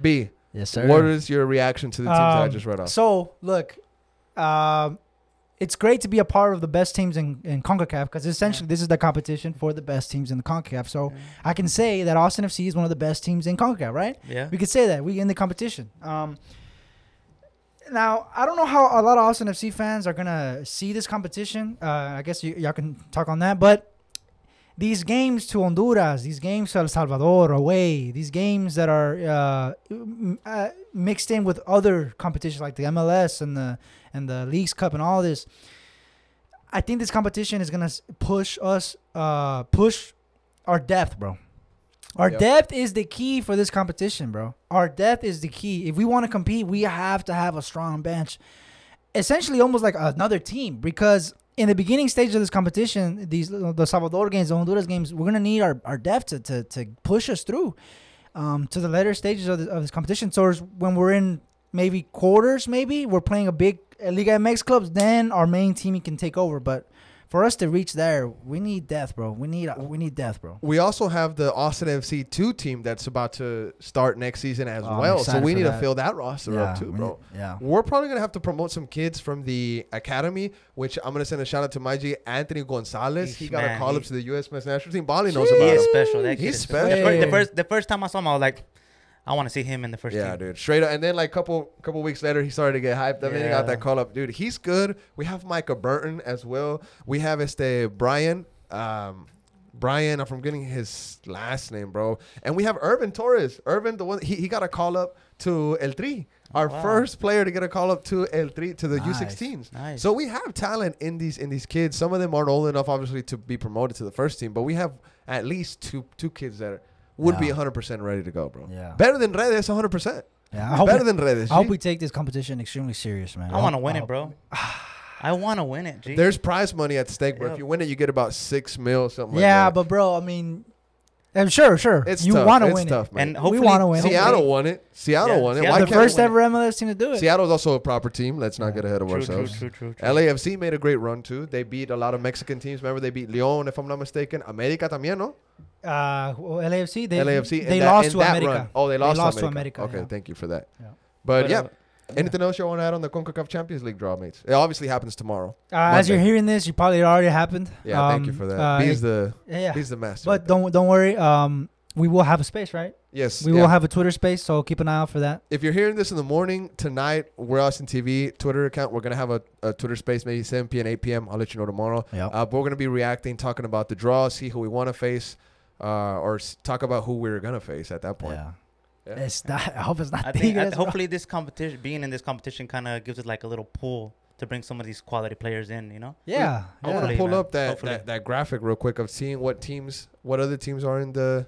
B, yes, sir. what is your reaction to the teams that I Um, just read off? So look, um, it's great to be a part of the best teams in, in CONCACAF because essentially this is the competition for the best teams in the CONCACAF. So I can say that Austin FC is one of the best teams in CONCACAF, right? yeah. We could say that we in the competition. Um, now I don't know how a lot of Austin FC fans are gonna see this competition. Uh, I guess y- y'all can talk on that, but these games to Honduras, these games to El Salvador away, these games that are uh, uh, mixed in with other competitions like the MLS and the and the Leagues Cup and all this. I think this competition is gonna push us, uh, push our depth, bro. Our Yep. depth is the key for this competition, bro. Our depth is the key. If we want to compete, we have to have a strong bench. Essentially, almost like another team, because in the beginning stage of this competition, these the Salvador games, the Honduras games, we're gonna need our, our depth to, to, to push us through um, to the later stages of, the, of this competition. So when we're in maybe quarters, maybe we're playing a big Liga MX clubs, then our main team can take over. But for us to reach there, we need death, bro. We need we need death, bro. We also have the Austin FC two team that's about to start next season as Oh, well. So we for need to fill that roster up too, bro. need- yeah. We're probably gonna have to promote some kids from the academy, which I'm gonna send a shout out to my G Anthony Gonzalez. He's- he got a man, call up to the U.S. men's national team. Bali knows He about is him. special. That kid He's is special. The first, the first, the first time I saw him, I was like, I want to see him in the first Yeah, team. dude, straight up. And then like couple couple weeks later, he started to get hyped up. and he got that call up, dude. He's good. We have Micah Burton as well. We have este Brian. Um, Brian, I'm forgetting his last name, bro. And we have Irvin Torres. Irvin, the one he, he got a call up to El Tri. Our Wow. first player to get a call up to El Tri to the Nice. U16s. Nice. So we have talent in these in these kids. Some of them aren't old enough, obviously, to be promoted to the first team. But we have at least two two kids that would be Yeah. 100 percent ready to go, bro. Yeah. Better than Redes, 100 percent. Yeah, I hope, Better we, than Redes. I hope we take this competition extremely serious, man. I want to win I it, bro. I want to win it, G. There's prize money at stake, bro. Yeah. If you win it, you get about six mil, something yeah, like that. but bro, I mean, I'm sure, sure. it's you want to it's win tough, man. and hopefully, wanna win. hopefully- Seattle won it. Seattle Yeah, won it. Seattle Why. The can't can't first ever MLS team to do it. Seattle's also a proper team. Let's not get ahead of True, true, ourselves. true, true, true. LAFC made a great run too. They beat a lot of Mexican teams. Remember, they beat Leon, if I'm not mistaken. America también, no? Uh, LAFC, they LAFC. they that- lost to America. run. Oh, they lost, lost to to America. America, Okay, yeah. thank you for that. Yeah. But, But, yeah, uh, anything else you want to add on the CONCACAF Champions League draw, mates? It obviously happens tomorrow. Uh, as you're hearing this, you probably already happened. Yeah, thank you Um, for that. uh, He's the yeah, yeah. he's the master. But don't don't worry. Um, we will have a space, right? yes, We yeah. will have a Twitter space, so keep an eye out for that. if you're hearing this in the morning tonight, we're Austin TV Twitter account. We're gonna have a, a Twitter space maybe 7 p.m. 8 p.m. I'll let you know tomorrow. Yeah. Uh, but we're gonna be reacting, talking about the draw, see who we want to face, uh, or s- talk about who we're gonna face at that point. yeah. Yeah. It's not. I hope it's not I think I, hopefully this competition, being in this competition, kind of gives it like a little pull to bring some of these quality players in. You know. Yeah. I'm yeah. gonna pull man. up that, that that graphic real quick of seeing what teams, what other teams are in the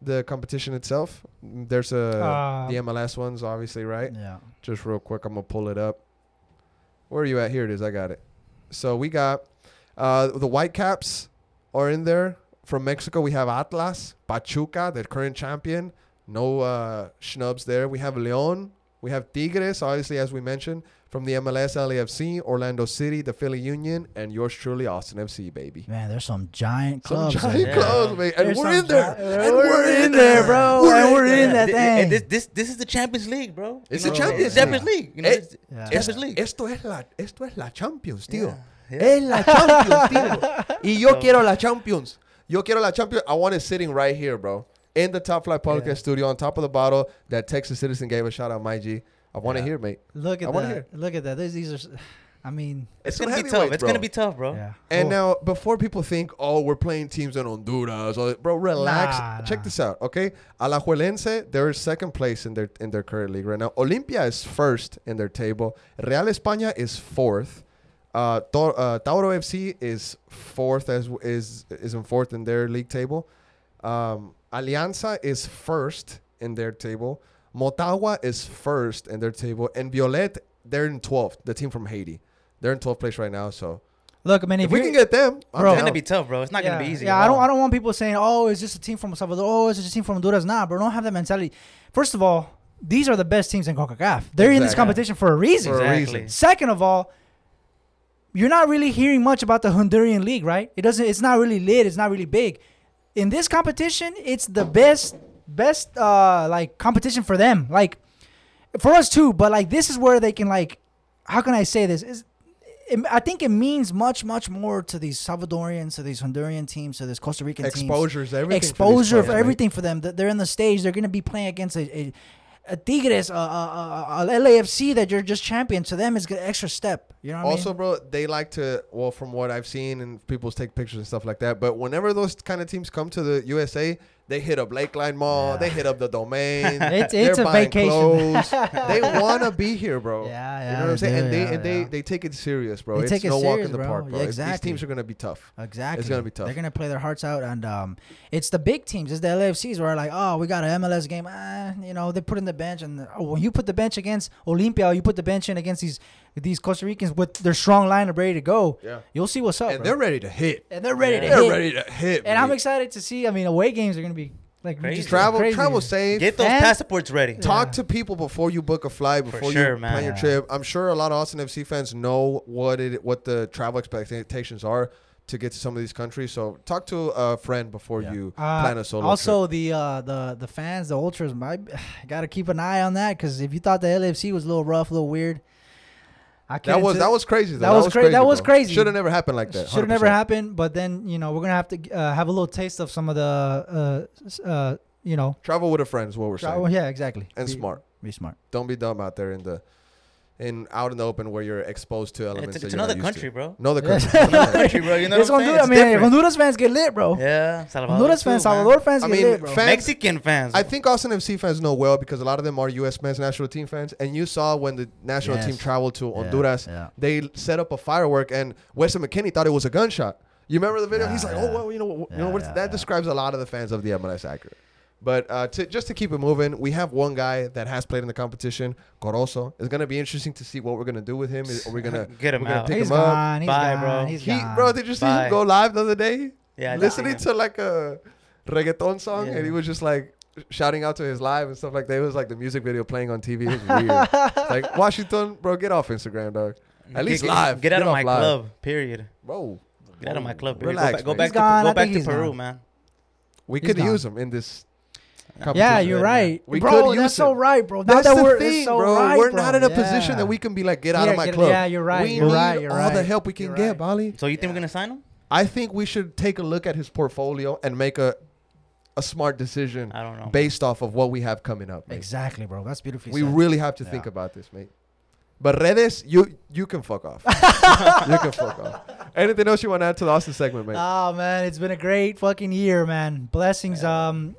the competition itself. There's a Uh, the MLS ones, obviously, right? Yeah. just real quick. I'm gonna pull it up. Where are you at? Here it is. I got it. So we got uh, the Whitecaps are in there from Mexico. We have Atlas, Pachuca, the current champion. No uh, schnubs there. We have Leon. We have Tigres, obviously as we mentioned from the MLS, LAFC, Orlando City, the Philly Union, and yours truly, Austin FC, baby. Man, there's some giant Some clubs. giant there. Yeah. clubs, man. And There's we're in there. gi- And we're in there, bro. We're And we're in there. that Th- th- thing. This, this this is the Champions League, bro. It's You the Champions it's Champions League. League. You know, it's Yeah. Champions League. Esto es la, esto es la Champions, tío. Yeah, yeah. Es la Champions, tío. Y yo So- quiero la Champions. Yo quiero la Champions. I want it sitting right here, bro. In the Top Flight Podcast Yeah. studio on top of the bottle that Texas Citizen gave a shout out, my G. I want to Yeah. hear, mate. Look I at wanna that. Look at that. These, these are. s- I mean, It's some gonna be tough. heavyweights, It's bro. gonna be tough, bro. yeah. And Oh, now, before people think, oh, we're playing teams in Honduras, or, bro, relax. Nah, Check nah. this out, okay? Alajuelense, they're second place in their in their current league right now. Olimpia is first in their table. Real España is fourth. Uh, Tor- uh, Tauro FC is fourth as is is in fourth in their league table. Um, Alianza is first in their table. Motagua is first in their table, and Violette they're in twelfth. The team from Haiti, they're in twelfth place right now. So look, I mean, if, if, we can get them, Bro. It's gonna be tough, bro. It's not yeah, gonna be easy. Yeah, I don't. I don't want people saying, "Oh, is this a team from Salvador? Oh, is this a team from Honduras?" Nah, bro. Don't have that mentality. First of all, these are the best teams in Concacaf. They're in this competition for a reason. For a Exactly. reason. Second of all, you're not really hearing much about the Honduran league, right? It doesn't. It's not really lit. It's not really big. In this competition, it's the best, best, uh, like competition for them. Like for us too. But like this is where they can like, how can I say this? Is it, I think it means much, much more to these Salvadorians, to these Honduran teams, to this Costa Rican teams exposures, everything. exposure for man. everything for them. That They're in the stage. They're going to be playing against a, a, a Tigres, a, a, a, a LAFC that you're just champion. To them, is an extra step. You know what Also, I mean? Also bro, they like to. Well, from what I've seen, and people take pictures and stuff like that. But whenever those kind of teams come to the USA, they hit up Lakeline Mall. Yeah. They hit up the domain. It's- they're it's a vacation. They want to be here, bro. Yeah, yeah. You know what I'm saying? and they yeah, and they, they take it serious, bro. They it's take it no walk in the bro. park, bro. Yeah, It's- These teams are gonna be tough. Exactly. It's gonna be tough. They're gonna play their hearts out, and um, it's the big teams. It's the LAFCs where like, oh, we got an MLS game. Ah, you know, they put in the bench, and oh, when you put the bench against Olimpia, you put the bench in against these these Costa Ricans with their strong lineup ready to go. Yeah. You'll see what's up. And bro. they're ready to hit. and they're ready Yeah. to They're hit. ready to hit. And I'm excited to see. I mean, away games are gonna be like Crazy. just Travel, crazy. travel safe. Get those And- passports ready. Talk Yeah. to people before you book a flight, before sure, you man. plan your trip. I'm sure a lot of Austin FC fans know what it what the travel expectations are. to get to some of these countries. So talk to a friend before Yeah. you Uh, plan a solo trip. also, the uh, the the fans, the ultras, might got to keep an eye on that because if you thought the LFC was a little rough, a little weird, I That couldn't was that was crazy. Though. That was cra- that was crazy. Should have never happened like that. should have never happened. But then you know we're gonna have to uh, have a little taste of some of the uh, uh, you know. Travel with a friend is what we're saying. Travel, yeah, exactly. And Be- smart. Be smart. Don't be dumb out there in the in out in the open where you're exposed to elements It's, it's you're another country, bro. No, the country. Another country, bro. You know It's what I'm Honduras, saying? I mean, different. Honduras fans get lit, bro. Yeah, Salvador Honduras too, fans, man. Salvador fans I get mean, lit, bro. fans- Mexican fans. I think Austin FC fans know well because a lot of them are U.S. men's national team fans. And you saw when the national team traveled to Honduras, yeah. they set up a firework, and Weston McKennie thought it was a gunshot. You remember the video? Yeah, He's like, yeah. "Oh well, you know, you know what? yeah, that yeah. describes a lot of the fans of the MLS accurate." But uh, to, just to keep it moving, we have one guy that has played in the competition, Corozo. It's gonna be interesting to see what we're gonna do with him. Is, are we gonna Get him we're gonna out. pick He's him up? gone. He's Bye, gone. bro. He's He, gone. bro, did you see Bye. him go live the other day? Yeah, listening to like a reggaeton song, and he was just like shouting out to his live and stuff like that. It was like the music video playing on TV. It was weird. like Washington, bro, get off Instagram, dog. At least get, live. Get out Get of my live. club. Period. Bro, Get out of my club. Period. Relax, go back, go back to, go back to Peru, gone. man. we He's could gone. use him in this. Yeah, you're right. We bro, could use that's so him. right, bro. Now That's that the we're, thing, so bro. right, we're bro. not in a Yeah. position that we can be like, get out Yeah, of my get- club. yeah, you're right, We you're need right, you're all the right. help we can You're get, right. Bali. So you think Yeah. we're gonna sign him? I think we should take a look at his portfolio and make a a smart decision I don't know. based off of what we have coming up. mate. Exactly, bro. That's beautifully We said. really have to think Yeah. about this, mate. But redes, you you can fuck off. you can fuck off. Anything else you want to add to the Austin segment, man? Oh man, it's been a great fucking year, man. Blessings. Um,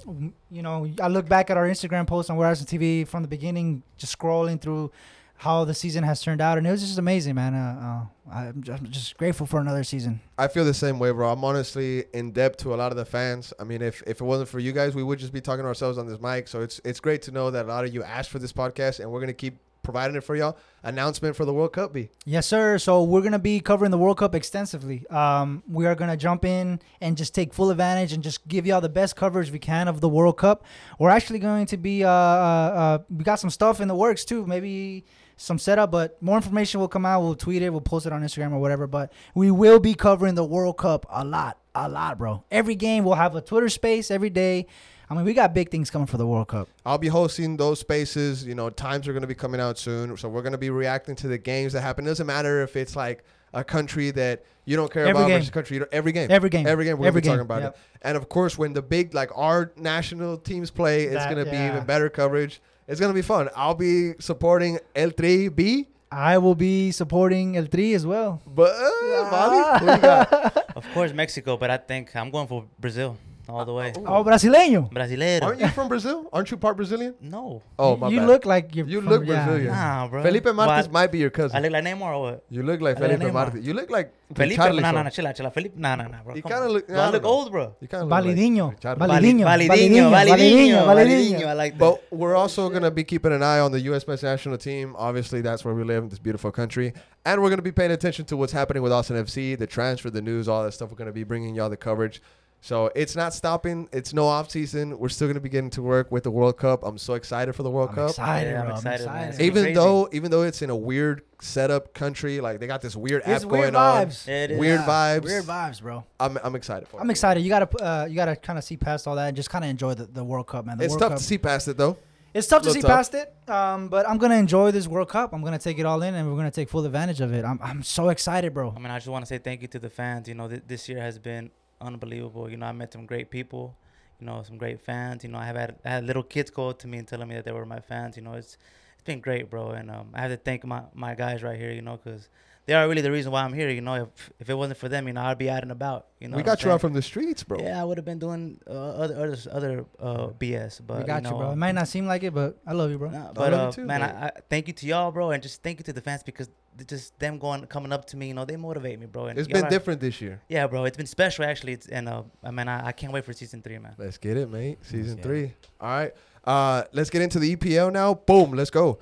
you know, I look back at our Instagram post on Where Arsenal TV from the beginning, just scrolling through how the season has turned out, and it was just amazing, man. Uh, uh, I'm, just, I'm just grateful for another season. I feel the same way, bro. I'm honestly in debt to a lot of the fans. I mean, if, if it wasn't for you guys, we would just be talking to ourselves on this mic. So it's it's great to know that a lot of you asked for this podcast, and we're gonna keep providing it for y'all. Announcement for the World Cup, be Yes, sir. So we're gonna be covering the World Cup extensively. Um, we are gonna jump in and just take full advantage and just give y'all the best coverage we can of the World Cup. We're actually going to be uh, uh, uh we got some stuff in the works too. Maybe some setup, but more information will come out. We'll tweet it. We'll post it on Instagram or whatever. But we will be covering the World Cup a lot, a lot, bro. Every game we'll have a Twitter space every day. I mean, we got big things coming for the World Cup. I'll be hosting those spaces. You know, times are going to be coming out soon. So we're going to be reacting to the games that happen. It doesn't matter if it's like a country that you don't care Every about game. versus a country. You don't, every game. Every game. Every game. We're Every going to be game. talking about Yep. it. And of course, when the big, like our national teams play, it's That- going to be even better coverage. It's going to be fun. I'll be supporting El Tri B. I will be supporting El Tri as well. But, uh, Bobby, what you got? Of course, Mexico, but I think I'm going for Brazil all the way. Oh, brasileño. Brasileiro. Aren't you from Brazil? Aren't you part Brazilian? No. Oh, my you bad. look like you're You from- look yeah. Brazilian. Nah, bro. Felipe Martins What? might be your I cousin. look like Neymar or what? You look like I look like Felipe Neymar. Martins. You look like Felipe? Charlie. No, no, no, chill out, chill out. Felipe? Nah, nah, nah, bro. You Come kinda on. look- Do I I don't look know. old, bro. You kind of look Validinho. like Validinho. Validinho, Validinho. Validinho, Validinho. Validinho. I like that. But we're also going to be keeping an eye on the U.S. men's national team. Obviously, that's where we live in this beautiful country. And we're going to be paying attention to what's happening with Austin FC, the transfer, the news, all that stuff. We're going to be bringing y'all the coverage. So it's not stopping. It's no off season. We're still going to be getting to work with the World Cup. I'm so excited for the World I'm Cup. excited, Yeah, I'm. I'm excited, excited. man. It's gonna be Even crazy. though, even though it's in a weird setup country, like they got this weird It's app weird going on. vibes. It is. Weird Yeah, vibes. Weird vibes, bro. I'm, I'm excited for it. I'm excited. You gotta, uh, you gotta kind of see past all that and just kind of enjoy the, the World Cup, man. The It's World tough Cup. to see past it though. It's tough to see tough. past it, um, but I'm gonna enjoy this World Cup. I'm gonna take it all in, and we're gonna take full advantage of it. I'm, I'm so excited, bro. I mean, I just want to say thank you to the fans. You know, th- this year has been unbelievable. You know, I met some great people. You know, some great fans. You know, I have had I had little kids up to me and telling me that they were my fans. You know, it's it's been great, bro. And um, I have to thank my my guys right here. You know, because they are really the reason why I'm here. You know, if if it wasn't for them, you know, I'd be out and about. You know, we got I'm you out from the streets, bro. Yeah, I would have been doing uh, other other other uh, BS. But we got you, know, bro. It might not seem like it, but I love you, bro. Nah, but love you uh, too, man, man. I, I thank you to y'all, bro, and just thank you to the fans because just them going coming up to me, you know, they motivate me, bro. And It's y'all been are- different this year. Yeah, bro, it's been special actually. It's, and uh, I mean, I, I can't wait for season three, man. Let's get it, mate. Season get three. All right. Uh, let's get into the EPL now. Boom. Let's go.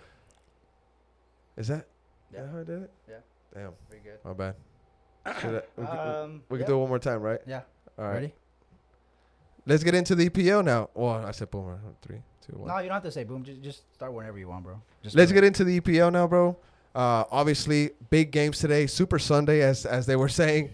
Is that? Yeah. that how I did it? Yeah. Damn. Pretty good. My bad. Should I, we can, Um, we can yeah. do it one more time, right? Yeah. All right. Ready? Let's get into the EPL now. Well, I said boom. right? Three, two, one. No, you don't have to say boom. Just, just start whenever you want, bro. Just Let's do get into the EPL now, bro. Uh, obviously, big games today. Super Sunday, as as they were saying.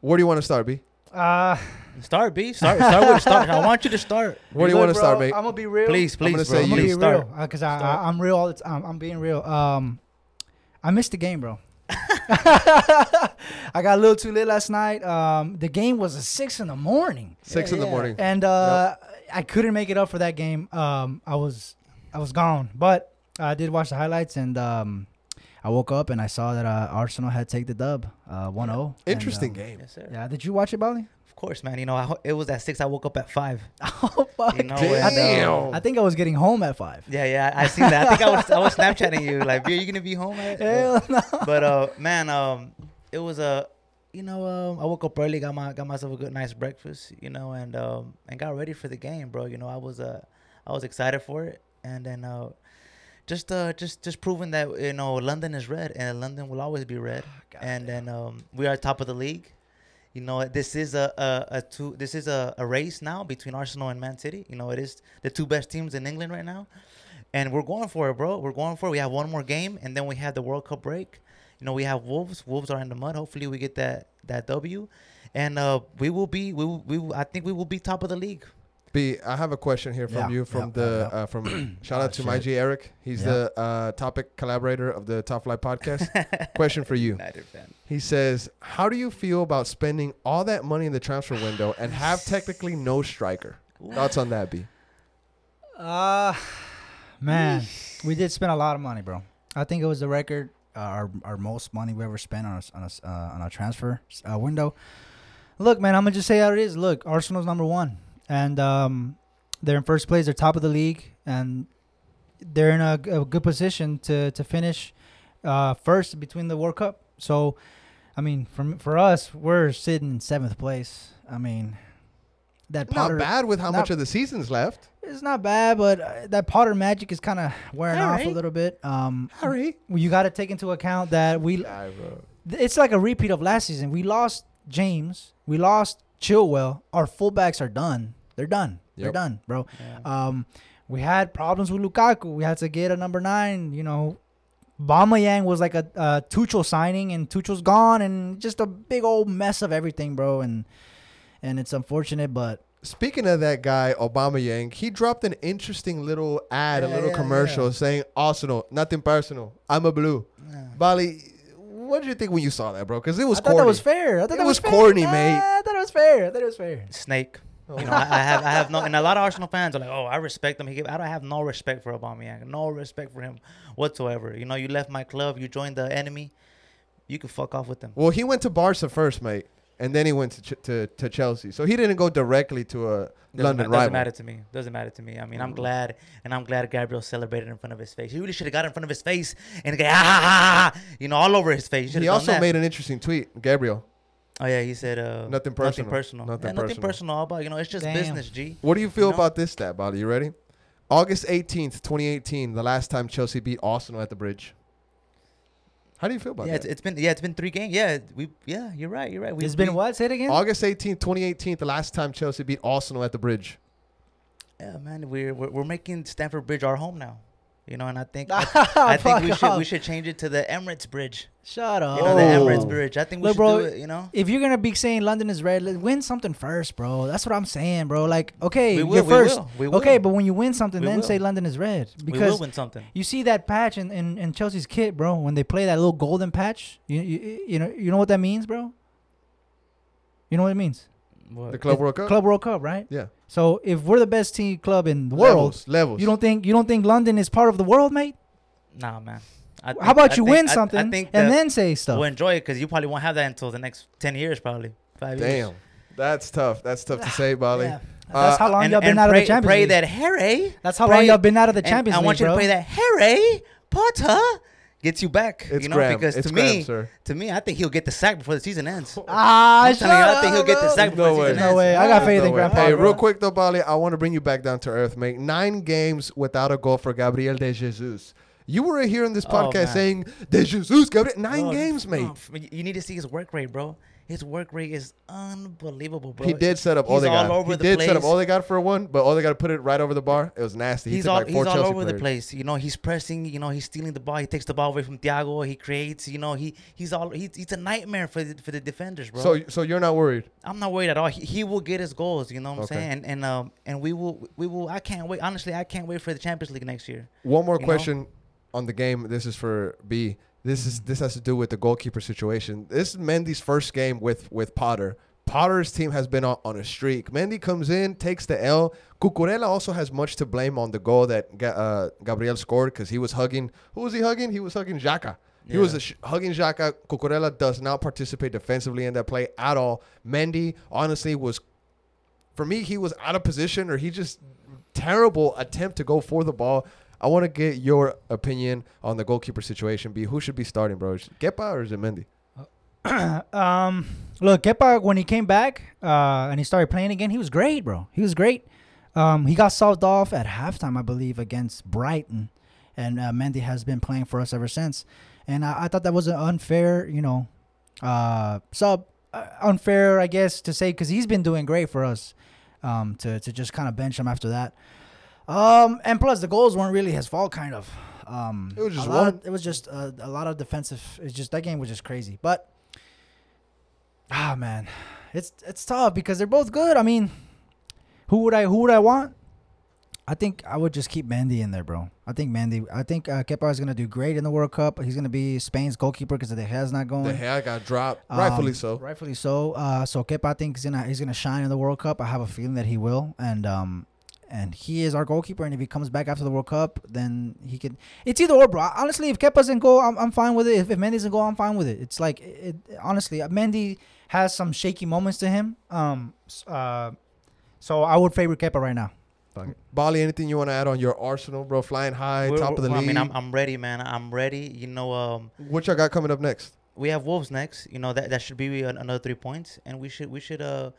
Where do you want to start, B? Uh, Start, B. Start. Start with start. I want you to start. Where do you want to start, mate? I'm gonna be real. Please, please, gonna bro. say I'm gonna you be please start. real because I, Start. I I'm real all the time. I'm being real. Um, I missed the game, bro. I got a little too lit last night. Um, the game was at six in the morning, Six in the morning. and uh, I couldn't make it up for that game. Um, I was I was gone, but I did watch the highlights, and um, I woke up and I saw that uh, Arsenal had take the dub, uh, 1-0. And, Interesting um, game. Yes, sir. Yeah, did you watch it, Bali? Of course, man. You know, I, it was at six. I woke up at five. Oh fuck! You know, Damn. and, uh, I think I was getting home at five. yeah, yeah. I seen that. I think I was I was Snapchatting you like, "Are you gonna be home?" At? Hell no. But uh, man, um, it was a, you know, um, I woke up early, got my got myself a good nice breakfast, you know, and um, and got ready for the game, bro. You know, I was uh, I was excited for it, and then uh, just uh, just just proving that you know London is red, and London will always be red, and then um, we are top of the league. You know, this is a a, a two. This is a, a race now between Arsenal and Man City. You know, it is the two best teams in England right now, and we're going for it, bro. We're going for it. We have one more game, and then we have the World Cup break. You know, we have Wolves. Wolves are in the mud. Hopefully, we get that that W, and uh, we will be. We will, we will, I think we will be top of the league. B, I have a question here from Yeah, you from yeah, the yeah, Uh, from shout Oh, out to my shit. G Eric. He's Yeah. the uh, topic collaborator of the Top Flight podcast. question for you. United fan. He says, "How do you feel about spending all that money in the transfer window and have technically no striker?" Thoughts on that, B? Uh, man, we did spend a lot of money, bro. I think it was the record, uh, our our most money we ever spent on a s- on a s- uh, on a transfer uh, window. Look, man, I'm gonna just say how it is. Look, Arsenal's number one, and um, they're in first place. They're top of the league, and they're in a good position to to finish uh, first between the World Cup. So, I mean, for for us, we're sitting in seventh place. I mean, that Potter, Not bad with how not- much of the season's left. it's not bad, but uh, that Potter magic is kind of wearing off a little bit. Um, Harry, you got to take into account that we it's like a repeat of last season. We lost James, we lost Chilwell. Our fullbacks are done. They're done. They're done, bro. Yeah. Um, we had problems with Lukaku. We had to get a number nine. You know, Yang was like a, a Tuchel signing, and Tuchel's gone, and just a big old mess of everything, bro. And and it's unfortunate, but Speaking of that guy, Aubameyang, he dropped an interesting little ad, a little yeah, commercial yeah. saying Arsenal, nothing personal. I'm a blue. Yeah. Bali, what did you think when you saw that, bro? Because it was I thought corny. that was fair. I thought It that was fair. corny, Nah, mate. I thought it was fair. I thought it was fair. Snake. You know, I, I have, I have no, and a lot of Arsenal fans are like, "Oh, I respect him." He gave, I don't have no respect for Aubameyang, no respect for him whatsoever. You know, you left my club, you joined the enemy, you can fuck off with them. Well, he went to Barca first, mate, and then he went to Ch- to, to Chelsea. So he didn't go directly to a Doesn't, London ma- doesn't matter to me. Doesn't matter to me. I mean, I'm glad, and I'm glad Gabriel celebrated in front of his face. He really should have got in front of his face and go, ah, ha, ha, ha, ha," you know, all over his face. He also made an interesting tweet, Gabriel. Oh yeah, he said, uh, Nothing Nothing personal. personal. Nothing Yeah, nothing personal. personal. All about you know, it's just Damn. business, G. What do you feel You know? about this stat, Bali? You ready? August 18th, 2018, the last time Chelsea beat Arsenal at the bridge. How do you feel about Yeah, it's, that? it's been yeah, it's been three games. Yeah, we yeah, you're right, you're right. We, It's been we- what? Say it again. August 18th, 2018, the last time Chelsea beat Arsenal at the bridge. Yeah, man, we're, we're we're making Stamford Bridge our home now. You know, and I think I, I think we Fuck should we should change it to the Emirates Bridge. Shut up. You know, the. Emirates Bridge. I think we Look, should bro, do it. You know, If you're gonna be saying London is red, let- win something first, bro. That's what I'm saying, bro. Like, okay, we you're will. We first. will. We will. Okay, but when you win something, We then will. say London is red we will because win something. you see that patch in, in, in Chelsea's kit, bro. When they play that little golden patch, you, you you know you know what that means, bro. You know what it means? What? The Club It- World Cup? Club World Cup, right? Yeah. So if we're the best team club in the world, Levels. Levels. you don't think you don't think London is part of the world, mate? Nah, man. I How think- about I you think- win I- I something think and then say stuff? we'll enjoy it because you probably won't have that until the next ten years, probably five years. Damn. That's tough. That's tough to say, Bali. Yeah. Uh, That's how long and, y'all been and out pray, of the Champions pray League. that Harry. That's how pray- long y'all been out of the and Champions I League, want you bro. to pray that Harry Potter gets you back. It's you know, Graham. because it's to Graham, me, sir. to me, I think he'll get the sack before the season ends. Ah, I'm telling you, I think he'll get the sack up. before No the way. season No ends. way. I got faith No in. Grandpa. Hey, bro. real quick though, Bali, I want to bring you back down to earth, mate. Nine games without a goal for Gabriel de Jesus. You were here in this Oh, podcast man. saying De Jesus, Gabriel, nine Bro, games, mate. no, you need to see his work rate, bro. His work rate is unbelievable, bro. he did set up all He's Odegaard. all he did set up place. Odegaard for one, but Odegaard put it right over the bar. It was nasty. He He's took all like four he's all Chelsea over the place. You know, he's pressing. You know, he's stealing the ball. He takes the ball away from Thiago. He creates. You know, he he's all he's, he's a nightmare for the, for the defenders, bro. So, so you're not worried? I'm not worried at all. He, he will get his goals. You know what I'm saying? And and um and we will we will. I can't wait. Honestly, I can't wait for the Champions League next year. One more You know? question on the game. This is for B. This is this has to do with the goalkeeper situation. This is Mendy's first game with with Potter. Potter's team has been on, on a streak. Mendy comes in, takes the L. Cucurella also has much to blame on the goal that uh, Gabriel scored because he was hugging. Who was he hugging? He was hugging Xhaka. He was Yeah. sh- hugging Xhaka. Cucurella does not participate defensively in that play at all. Mendy honestly was, for me, he was out of position or he just terrible attempt to go for the ball. I want to get your opinion on the goalkeeper situation. B, who should be starting, bro? Is Kepa or is it Mendy? um, look, Kepa when he came back uh, and he started playing again, he was great, bro. He was great. Um, he got solved off at halftime, I believe, against Brighton, and uh, Mendy has been playing for us ever since. And I, I thought that was an unfair, you know, uh, sub uh, unfair, I guess, to say because he's been doing great for us. Um, to to just kind of bench him after that. Um, and plus the goals weren't really his fault, kind of. Um, It was just a lot one. of- it was just a, a lot of defensive. It's just that game was just crazy, but ah man, it's it's tough because they're both good. I mean, who would I who would I want? I think I would just keep Mendy in there, bro. I think Mendy. I think uh, Kepa is gonna do great in the World Cup. He's gonna be Spain's goalkeeper because De Gea's not going. The hair got dropped, rightfully Um, so. Rightfully so. Uh, so Kepa, I think, is gonna he's gonna shine in the World Cup. I have a feeling that he will, and um, and he is our goalkeeper. And if he comes back after the World Cup, then he can. It's either or, bro. Honestly, if Kepa's in goal, I'm, I'm fine with it. If, if doesn't go, I'm fine with it. It's like it, honestly, Mendy has some shaky moments to him. Um, uh, so I would favor Kepa right now. Bali, anything you want to add on your Arsenal, bro? Flying high, We're- top of the league. I mean, I'm, I'm ready, man. I'm ready. You know, um, what y'all got coming up next? we have Wolves next. You know that that should be another three points, and we should we should uh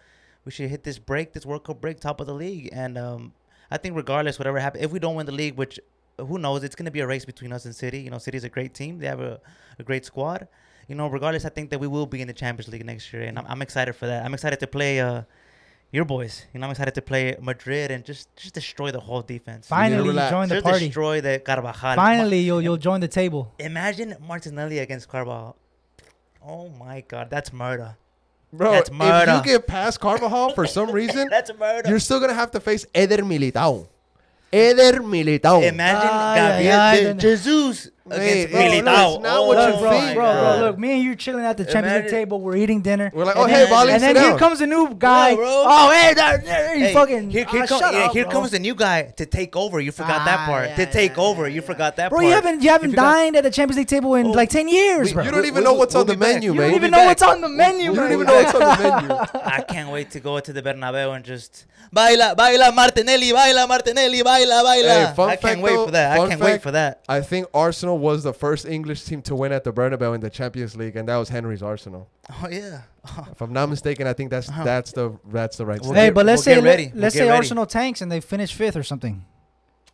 we should hit this break, this World Cup break, top of the league. And um, I think regardless, whatever happens, if we don't win the league, which who knows, it's gonna be a race between us and City. You know, City's a great team. They have a, a great squad. You know, regardless, I think that we will be in the Champions League next year, and I'm, I'm excited for that. I'm excited to play uh your boys. You know, I'm excited to play Madrid and just just destroy the whole defense. Finally, you relax. join the just party. destroy the Carvajal. Finally, you'll you'll join the table. Imagine Martinelli against Carvajal. Oh my God, that's murder. Bro, That's if you get past Carvajal for some reason, That's murder. you're still going to have to face Eder Militao. Eder Militao. Imagine Ay, Gabriel ay, de ay, Jesus against bro, look, Militao. it's not what you Oh bro, think, my bro, bro, look, me and you chilling at the Champions League table. We're eating dinner. We're like, And oh, hey, Bali, and sit then here comes a new guy. bro. Oh, hey, there, there, Hey, fucking. here, here, ah, come- shut yeah, up, here bro. comes the new guy to take over. You forgot that Ah, part. yeah, to take yeah, over. yeah, You yeah. forgot that Bro, part. you haven't you haven't dined at the Champions League table in Oh, like ten years, we- bro. You don't even know what's on the menu, You You don't even know what's on the menu, You don't even know what's on the menu. I can't wait to go to the Bernabeu and just baila, baila Martinelli, baila Martinelli, baila, baila. Hey, fun I can't fact wait though, for that. I can't wait for that. I think Arsenal was the first English team to win at the Bernabeu in the Champions League, and that was Henry's Arsenal. Oh yeah. If I'm not mistaken, I think that's Uh-huh. that's the that's the right. We'll. Hey, but let's we'll say ready. let's We'll say ready. Arsenal tanks and they finish fifth or something.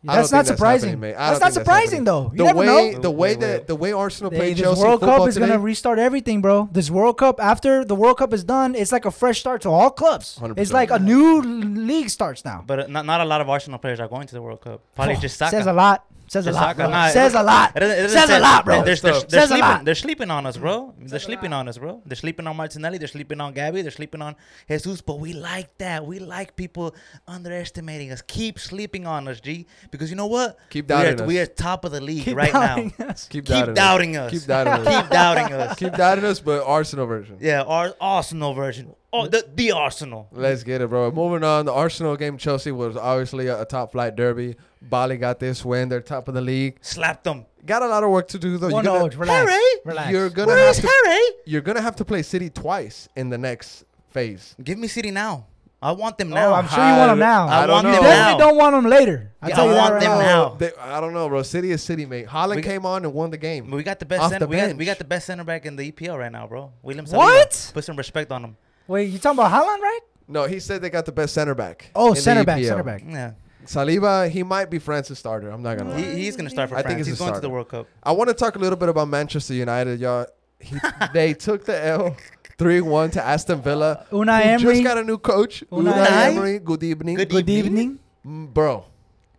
I That's not surprising. happening, mate. I That's don't not think that's surprising though. You the never way know. the way Wait, that the way Arsenal Hey, played this Chelsea World football Cup is today, gonna restart everything, bro. This World Cup after the World Cup is done, it's like a fresh start to all clubs. 100%. It's like a new league starts now. But uh, not, not a lot of Arsenal players are going to the World Cup. Probably Oh, just Saka. Says a lot. Says a lot. Bro. Nah, Says a lot. It doesn't- it doesn't Says a lot, bro. They're, they're, they're, Says they're a sleeping, lot. they're sleeping on us, bro. They're sleeping on us, bro. They're sleeping on Martinelli. They're sleeping on Gabby. They're sleeping on Jesus. But we like that. We like people underestimating us. Keep sleeping on us, G. Because you know what? Keep we are, doubting us. we are top of the league Keep right now. us. keep, Keep doubting, doubting us. us. Keep doubting us. Keep doubting us. keep doubting us, but Arsenal version. Yeah, our Arsenal version. Oh, the, the Arsenal. Let's get it, bro. Moving on, the Arsenal game Chelsea was obviously a, a top flight derby. Bali got this win. They're top of the league. Slapped them. Got a lot of work to do though. One You're gonna, relax. Harry? Relax. you're gonna Where have is to Harry? you're gonna have to play City twice in the next phase. Give me City now. I want them Oh, now. I'm sure you want them now. I I don't want you them know. definitely don't want them later. I Yeah, tell I you that want right them now. now. They, I don't know, bro. City is City, mate. Haaland We got- came on and won the game. We got the best. Off Center, the we got we got the best center back in the EPL right now, bro. William Saliba. What? Put some respect on him. Wait, you talking about Haaland, right? No, he said they got the best center back. Oh, in the center back, EPL. center back. Yeah. Saliba, he might be France's starter. I'm not gonna lie. He, he's gonna start for I France. think he's he's a going to starter. the World Cup. I want to talk a little bit about Manchester United, y'all. He, they took the L 3 1 to Aston Villa. Unai who Emery. just got a new coach. Unai Unai, Emery. Emery. Good evening. Good Good evening. Mm, Bro,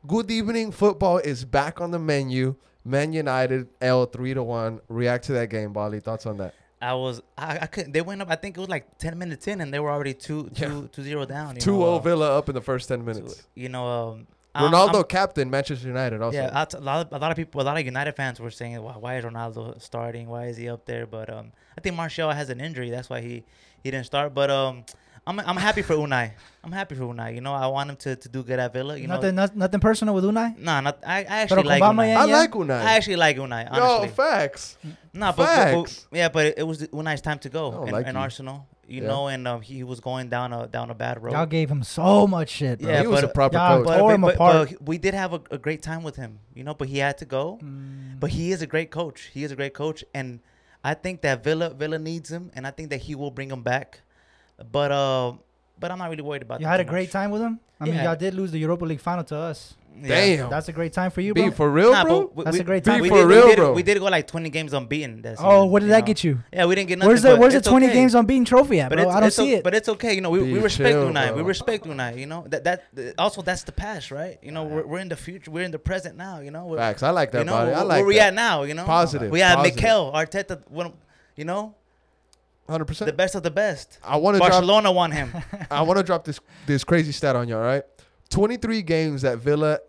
good evening. Football is back on the menu. Man United L 3 to 1. React to that game, Bali. Thoughts on that? I was I, I couldn't. They went up. I think it was like ten minutes in, and they were already two Yeah. two two zero down. You 2 know, uh, Villa up in the first 10 so, minutes. you know, um, Ronaldo, I'm- captain, Manchester United also. Yeah, a lot. Of, a lot of people, a lot of United fans were saying, "Why, why is Ronaldo starting? Why is he up there?" But um, I think Martial has an injury. That's why he he didn't start. But um, I'm I'm happy for Unai. I'm happy for Unai. You know, I want him to, to do good at Villa. You nothing, know, not, nothing personal with Unai. nah, not I, I actually like Bama Unai. I yeah. like Unai. I actually like Unai. Yo, facts. no, but, but, but facts. yeah, but it, it was Unai's time to go in, like in you. Arsenal. You Yeah. know, and um, he was going down a down a bad road. Y'all gave him so much shit, bro. Yeah, he was a proper Yeah, coach. but- Tore him apart. we did have a, a great time with him, you know. But he had to go. Mm. But he is a great coach. He is a great coach, and I think that Villa Villa needs him, and I think that he will bring him back. But uh, but I'm not really worried about. You that had a too great much. time with him. I mean, Yeah. y'all did lose the Europa League final to us. Yeah. Damn. That's a great time for you, bro. Be for real, Nah, bro? we, That's we- a great time. Be did- for we real, did, bro. We did go like 20 games unbeaten. That oh, what did you that know? get you? Yeah, we didn't get nothing. Where's the Where's the 20 okay. games unbeaten trophy at, But bro? I don't see o- it. But it's okay. You know, we, we respect chill, Unai. We respect Unai. You know that that th- also that's the past, right? You know, we're, we're in the future. We're in the present now. You know, we're, Facts. I like that, you know, body. I where, like where we that. at now. You know, Positive, We have positive. Mikel Arteta. You know, 100%. the best of the best. I want to drop Barcelona won him. I want to drop this this crazy stat on you, all right? 23 games that Villa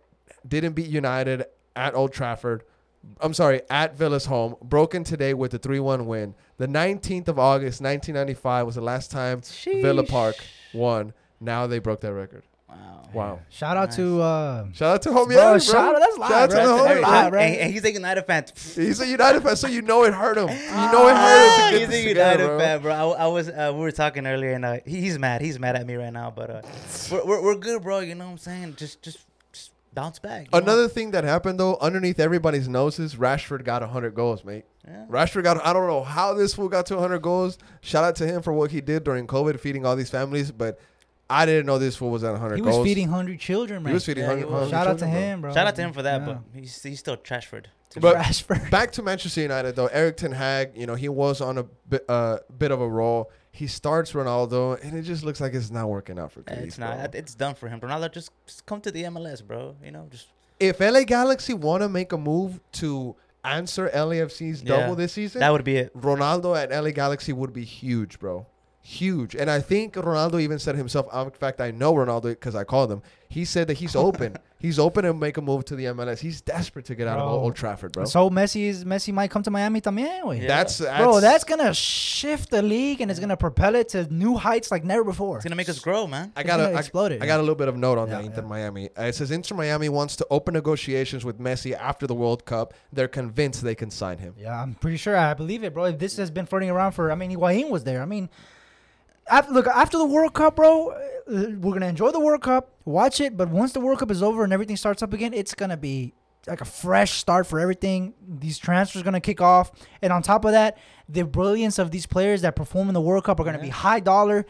didn't beat United at Old Trafford. I'm sorry, at Villa's home, broken today with a 3-1 win. The 19th of August, 1995 was the last time Villa Park won. Now they broke that record. Wow. Wow. Shout out to uh, Shout out to homie Bro, Eddie, bro. shout out- that's live, Shout out to bro. the homie. very live, bro. And, and he's a United fan. He's a United fan, so you know it hurt him. You know it hurt him to he's get a United together, bro. fan, bro. I, I was uh, we were talking earlier, and uh, he's mad. He's mad at me right now, but uh, we're, we're we're good, bro. You know what I'm saying? Just just just bounce back. you know? Another thing that happened though, underneath everybody's noses, Rashford got 100 goals, mate. Yeah. Rashford got, I don't know how this fool got to 100 goals. Shout out to him for what he did during COVID, feeding all these families. But I didn't know this fool was at 100 he goals. was feeding hungry children, man. He was feeding Yeah, he 100 was. Shout out to children, bro. him, bro. Shout out to him for that, Yeah. but he's he's still Trashford. to But- me. Rashford. Back to Manchester United though, Erik Ten Hag, you know, he was on a bit, uh, bit of a roll. He starts Ronaldo, and it just looks like it's not working out for Yeah, Greece. it's not. bro. It's done for him. Ronaldo, just, just come to the MLS, bro. You know, just If LA Galaxy want to make a move to answer LAFC's Yeah. double this season, that would be it. Ronaldo at LA Galaxy would be huge, bro. Huge. And I think Ronaldo even said himself, in fact, I know Ronaldo because I called him. He said that he's open. he's open to make a move to the MLS. He's desperate to get out of Old Trafford, bro. So Messi is Messi might come to Miami también, güey. Yeah. That's, that's Bro, that's gonna shift the league and it's gonna propel it to new heights like never before. It's gonna make us grow, man. I got gonna a, I, explode it, I got a little bit of note on that Yeah, Inter yeah. Miami. Uh, it says Inter Miami wants to open negotiations with Messi after the World Cup. They're convinced they can sign him. Yeah, I'm pretty sure. I believe it, bro. If This has been floating around for. I mean, Higuain was there. I mean, after, look after the World Cup, bro. uh, We're gonna enjoy the World Cup, watch it. But once the World Cup is over and everything starts up again, it's gonna be like a fresh start for everything. These transfers gonna kick off, and on top of that, the brilliance of these players that perform in the World Cup are gonna be high dollar.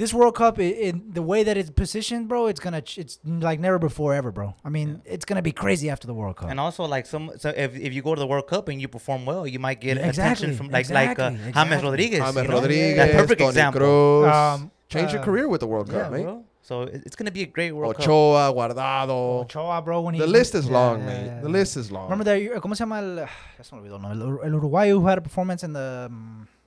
This World Cup, i in the way that it's positioned, bro, it's gonna it's like never before ever, bro. I mean, it's gonna be crazy after the World Cup. And also, like some, so if, if you go to the World Cup and you perform well, you might get exactly, attention from like like uh, exactly, James. Rodriguez. James you know? Rodriguez, That perfect Toni example. Kroos. Um, Change your uh, career with the World Yeah, Cup, mate. bro. So it's gonna be a great World Cup. Ochoa, Guardado. Ochoa, bro, when he The list is yeah, long, yeah, mate. The yeah. list is long. Remember that? ¿Cómo se llama el? Ya se me olvidó, no, el, el Uruguayo who had a performance in the um, which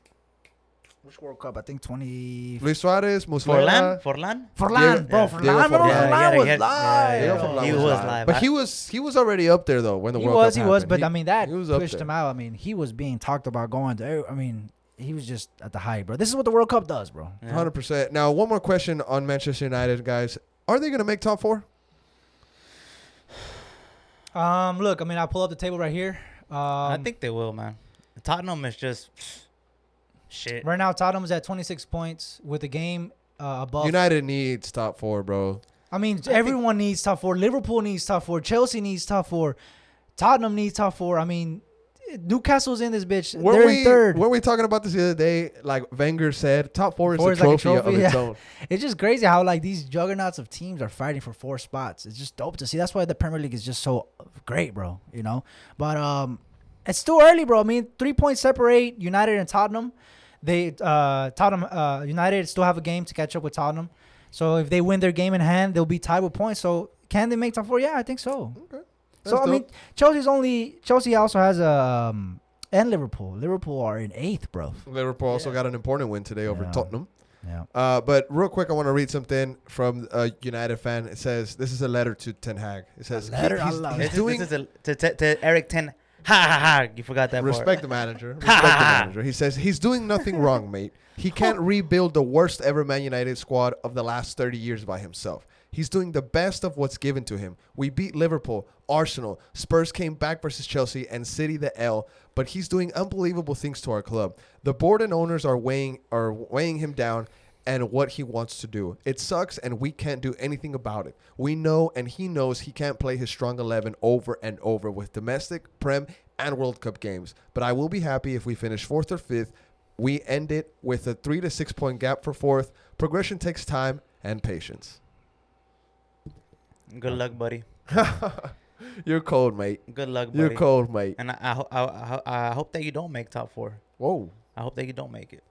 World Cup? I think 20. Luis Suarez, Muslera. Forlan, Forlan. Forlan, bro, yeah, Forlan, Diego remember Forlan. Forlan was yeah, live. yeah, Diego yeah. Forlan He was was live. live. But he was he was already up there though when the He World was, Cup he was, happened. but I mean that he was up pushed there. him out. I mean, he was being talked about going to. I mean, he was just at the height, bro. This is what the World Cup does, bro. Yeah. Hundred percent. Now, one more question on Manchester United, guys. Are they gonna make top four? Um, look, I mean, I pull up the table right here. Um, I think they will, man. Tottenham is just shit. right now Tottenham's at 26 points with a game uh, above. United needs top four, bro. I mean, think- everyone needs top four. Liverpool needs top four. Chelsea needs top four. Tottenham needs top four. I mean, Newcastle's in this bitch. Were They're we, in third. Weren't we talking about this the other day? Like Wenger said, top four is Four a is like a trophy, trophy, of its own. It's just crazy how like these juggernauts of teams are fighting for four spots. It's just dope to see. That's why the Premier League is just so great, bro. You know, but um, it's still early, bro. I mean, three points separate United and Tottenham. They uh Tottenham uh United still have a game to catch up with Tottenham. So if they win their game in hand, they'll be tied with points. So can they make top four? Yeah, I think so. Okay. So That's I mean. Chelsea's only Chelsea also has a um, and Liverpool. Liverpool are in eighth, bro. Liverpool also Yeah. got an important win today over Yeah. Tottenham. Yeah. Uh, but real quick, I want to read something from a United fan. It says this is a letter to Ten Hag. It says letter? he- he's, he's doing this is a, to, to, to Erik Ten. Ha ha ha! You forgot that respect part. the manager. Respect the manager. He says he's doing nothing wrong, mate. He can't rebuild the worst ever Man United squad of the last 30 years by himself. He's doing the best of what's given to him. We beat Liverpool, Arsenal, Spurs came back versus Chelsea, and City the L. But he's doing unbelievable things to our club. The board and owners are weighing are weighing him down and what he wants to do. It sucks and we can't do anything about it. We know and he knows he can't play his strong 11 over and over with domestic, prem and World Cup games. But I will be happy if we finish 4th or 5th. We end it with a 3 to 6 point gap for 4th. Progression takes time and patience. Good luck, buddy. You're cold, mate. Good luck, buddy. You're cold, mate. And I, I, I, I, I hope that you don't make top four. Whoa. I hope that you don't make it.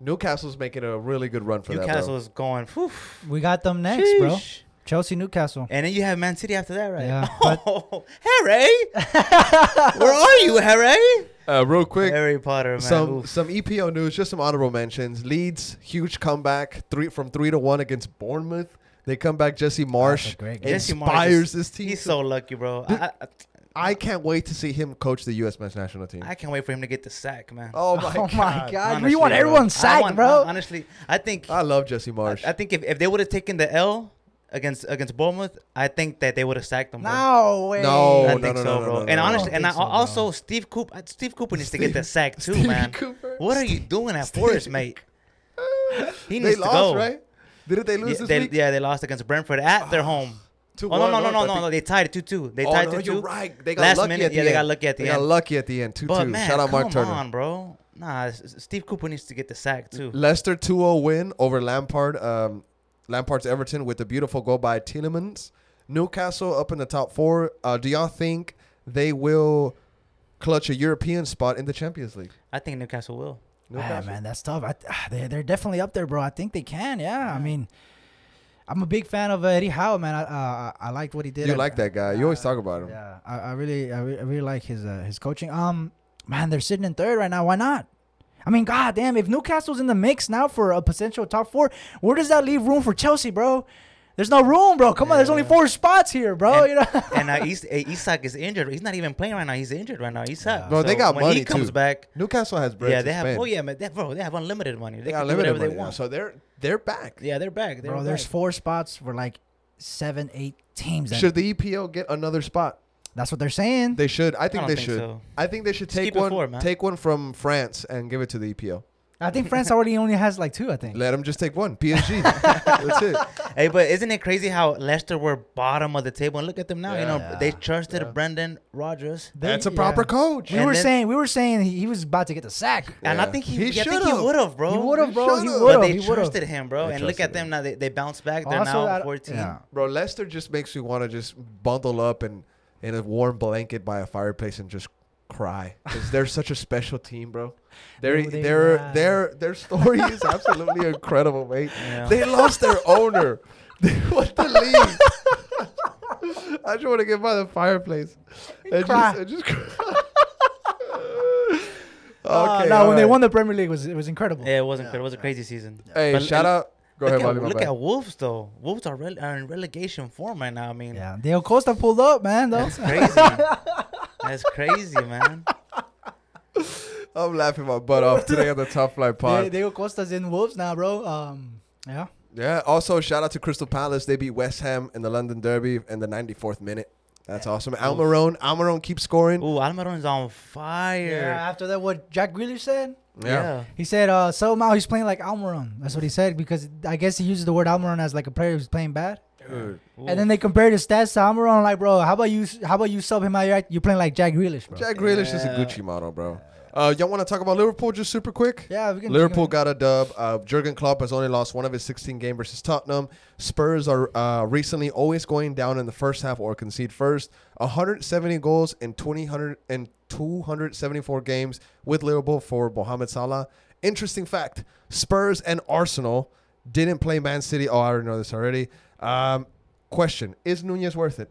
Newcastle's making a really good run for Newcastle that, bro. is going. Whew, We got them next, bro. sheesh. Chelsea, Newcastle. And then you have Man City after that, right? Yeah, but- Oh, Harry, where are you, Harry? Uh, real quick, Harry Potter, man. some Oof. some EPL news, just some honorable mentions. Leeds, huge comeback, three from three to one against Bournemouth. They come back. Jesse Marsch great game. Jesse Marsch inspires is- this team. He's so lucky, bro. I, I, I can't wait to see him coach the U.S. men's national team. I can't wait for him to get the sack, man. oh my oh god! my god, Honestly, you want everyone sacked, want- bro? Honestly, I think I love Jesse Marsch. I think if, if they would have taken the L against against Bournemouth, I think that they would have sacked him. bro. no way. No, I no, think no, so, no, bro. no, no, and honestly, I and I, so, also no. Steve Cooper, uh, Steve Cooper needs to get the sack too, Stevie man. Cooper. What are you doing at Steve Forest, mate? He they needs to lost, go. right? Didn't they lose Yeah this they, week? yeah, they lost against Brentford at their ah. home. Two Oh no no no no no no! They tied it two two. They oh, tied no, two you're two. right. They got Last lucky minute, at the yeah, end. they got lucky at the they end. got lucky at the end. Two But two. man, Shout out Mark come Turner. on, bro. Nah, S- S- Steve Cooper needs to get the sack too. Leicester 2-0 win over Lampard. Um, Lampard's Everton with a beautiful goal by Tielemans. Newcastle up in the top four. Uh, do y'all think they will clutch a European spot in the Champions League? I think Newcastle will. Ah, man, that's tough. I, ah, they they're definitely up there, bro. I think they can. Yeah, I mean, I'm a big fan of uh, Eddie Howe, man. I uh, I liked what he did. You at- like that guy. You always uh, talk about him. Yeah, I, I really, I really, I really like his uh, his coaching. Um, man, they're sitting in third right now. Why not? I mean, god damn, if Newcastle's in the mix now for a potential top four, where does that leave room for Chelsea, bro? There's no room, bro. Come on, there's only four spots here, bro. And- you know. and uh, Is- Isak is injured. He's not even playing right now. He's injured right now. Isak. Yeah. Bro, they So got when money, he comes too. back. Newcastle has bread Yeah, they have. spend. Oh yeah, man. They, bro, they have unlimited money. They, They got can do whatever money they now, want. so they're they're back. yeah, they're back. They're bro, there's four spots for like seven, eight teams. Should the EPL get another spot? that's what they're saying. They should. I think don't they think should. so. I think they should Just take one. four, take one from France and give it to the EPL. I think France already only has like two. I think. Let them just take one. PSG. That's it. Hey, but isn't it crazy how Leicester were bottom of the table and look at them now? You know, Yeah. they trusted Yeah. Brendan Rodgers, They- That's a yeah. proper coach. We And were then- saying we were saying he, he was about to get the sack. and I think he, He I think he would have, bro. He would have, bro. He should've. would But have. they He trusted him, bro. They and look at them him. now. They, they bounced back. They're Also, I- now 14. yeah. Bro, Leicester just makes me want to just bundle up and in a warm blanket by a fireplace and just cry because they're such a special team, bro. Their No, their not. their their story is absolutely incredible, mate. Yeah. They lost their owner. what the to leave. I just want to get by the fireplace and cry. just, and just cry. Uh, okay, no, when they won the Premier League, it was it was incredible. Yeah, it wasn't good. It was a crazy season. Hey, But shout out. Go look ahead, at, Bobby. look bad. at Wolves though. Wolves are, rel- are in relegation form right now. I mean, Yeah, Diego Costa pulled up, man. Though. that's crazy. that's crazy, man. I'm laughing my butt off today on the Top Flight Pod. Di- Diego Costa's in Wolves now, bro. Um, yeah. Yeah. Also, shout out to Crystal Palace. They beat West Ham in the London Derby in the 94th minute. That's awesome. Almiron, Almiron keeps scoring. Ooh, Almiron's on fire. Yeah. After that, what Jack Grealish said? Yeah. He said uh, somehow he's playing like Almiron. That's what he said because I guess he uses the word Almiron as like a player who's playing bad. Dude. And then they compared his stats to Almiron. Like, bro, how about you? How about you sub him out? You're, you're playing like Jack Grealish, bro. Jack Grealish is a Gucci model, bro. Uh, y'all want to talk about Liverpool just super quick? yeah, we can. Liverpool we got a dub. Uh, Jurgen Klopp has only lost one of his 16 game versus Tottenham. Spurs are uh, recently always going down in the first half or concede first. 170 goals in 20, and 274 games with Liverpool for Mohamed Salah. Interesting fact: Spurs and Arsenal didn't play Man City. Oh, I already know this already. Um, question: Is Nunez worth it?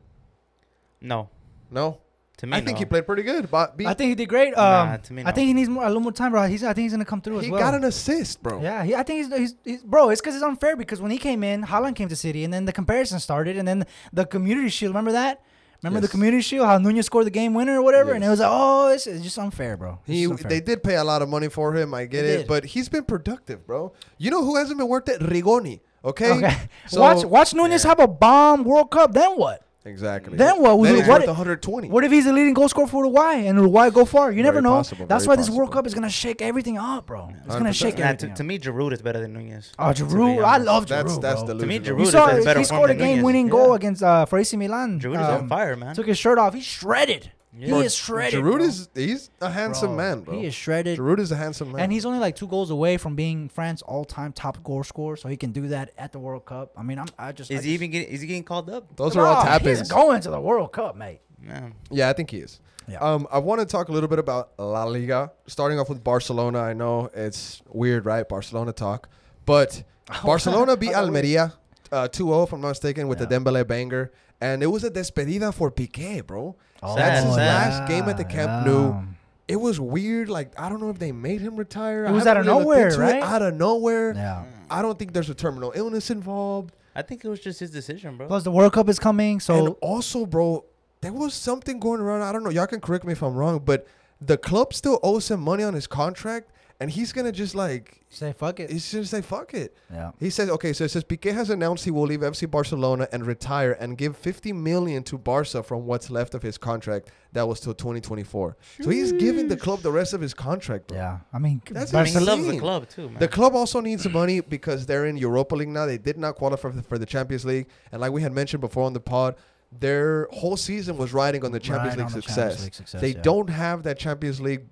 no, No, to me, I think no. he played pretty good. But be- I think he did great. Um, Nah, to me, I think he needs more, a little more time, bro. He's. I think he's gonna come through he as well. got an assist, bro. Yeah, he, I think he's, he's, he's bro. It's because it's unfair because when he came in, Haaland came to City, and then the comparison started, and then the Community Shield. Remember that? Remember Yes. the Community Shield? How Nunez scored the game winner or whatever, and it was like, oh, it's, it's just unfair, bro. It's He, unfair. they did pay a lot of money for him. I get They it, did. but he's been productive, bro. You know who hasn't been worth it? Rigoni. Okay. Okay. So- watch watch Nunez Yeah. have a bomb World Cup. Then what? Exactly. Then what? Then he's What- worth 120. What if he's the leading goal scorer for Uruguay and Uruguay go far? You never Very know. possible, That's very why this World. Cup is gonna shake everything up, bro. It's gonna shake Nah, everything. to, up. to me, Giroud is better than Nunez. oh, to Giroud, I honest. love Giroud, That's that's bro. delusional. To me, You Giroud saw is better he scored a game-winning Yeah. goal against uh, for AC Milan. Giroud is Um, on fire, man. Took his shirt off. He's shredded. He Bro, is shredded. Giroud bro. is he's a handsome Bro, man, bro. He is shredded. Giroud is a handsome man. And he's only like two goals away from being France's all-time top goal scorer, so he can do that at the World Cup. I mean, I'm, I just I Is he just- even getting? Is he getting called up? Those are all Bro, tap He's going to the World Cup, mate. Man, Yeah, I think he is. Yeah. Um, I want to talk a little bit about La Liga. Starting off with Barcelona. I know it's weird, right? Barcelona talk, but Barcelona beat Almeria uh, 2-0, if I'm not mistaken, with the Dembele banger, and it was a despedida for Piqué, bro. Oh, That's his sad. last game at the Camp Nou. It was weird. Like I don't know if they made him retire. It was out of really nowhere, into it. right? Out of nowhere. Yeah. I don't think there's a terminal illness involved. I think it was just his decision, bro. Plus, the World Cup is coming, so and so also, bro, there was something going around. I don't know. Y'all can correct me if I'm wrong, but the club still owes him money on his contract, and he's gonna just like say fuck it. he's just say fuck it. Yeah. He says, okay, so it says Piqué has announced he will leave FC Barcelona and retire and give 50 million to Barca from what's left of his contract that was till 2024. So he's giving the club the rest of his contract, bro. Yeah. I mean, That's I mean, he insane. loves the club too, man. The club also needs the money because they're in Europa League now. They did not qualify for the, for the Champions League, and like we had mentioned before on the pod, their whole season was riding on the Champions Right League on the success. Champions League success, they yeah. don't have that Champions League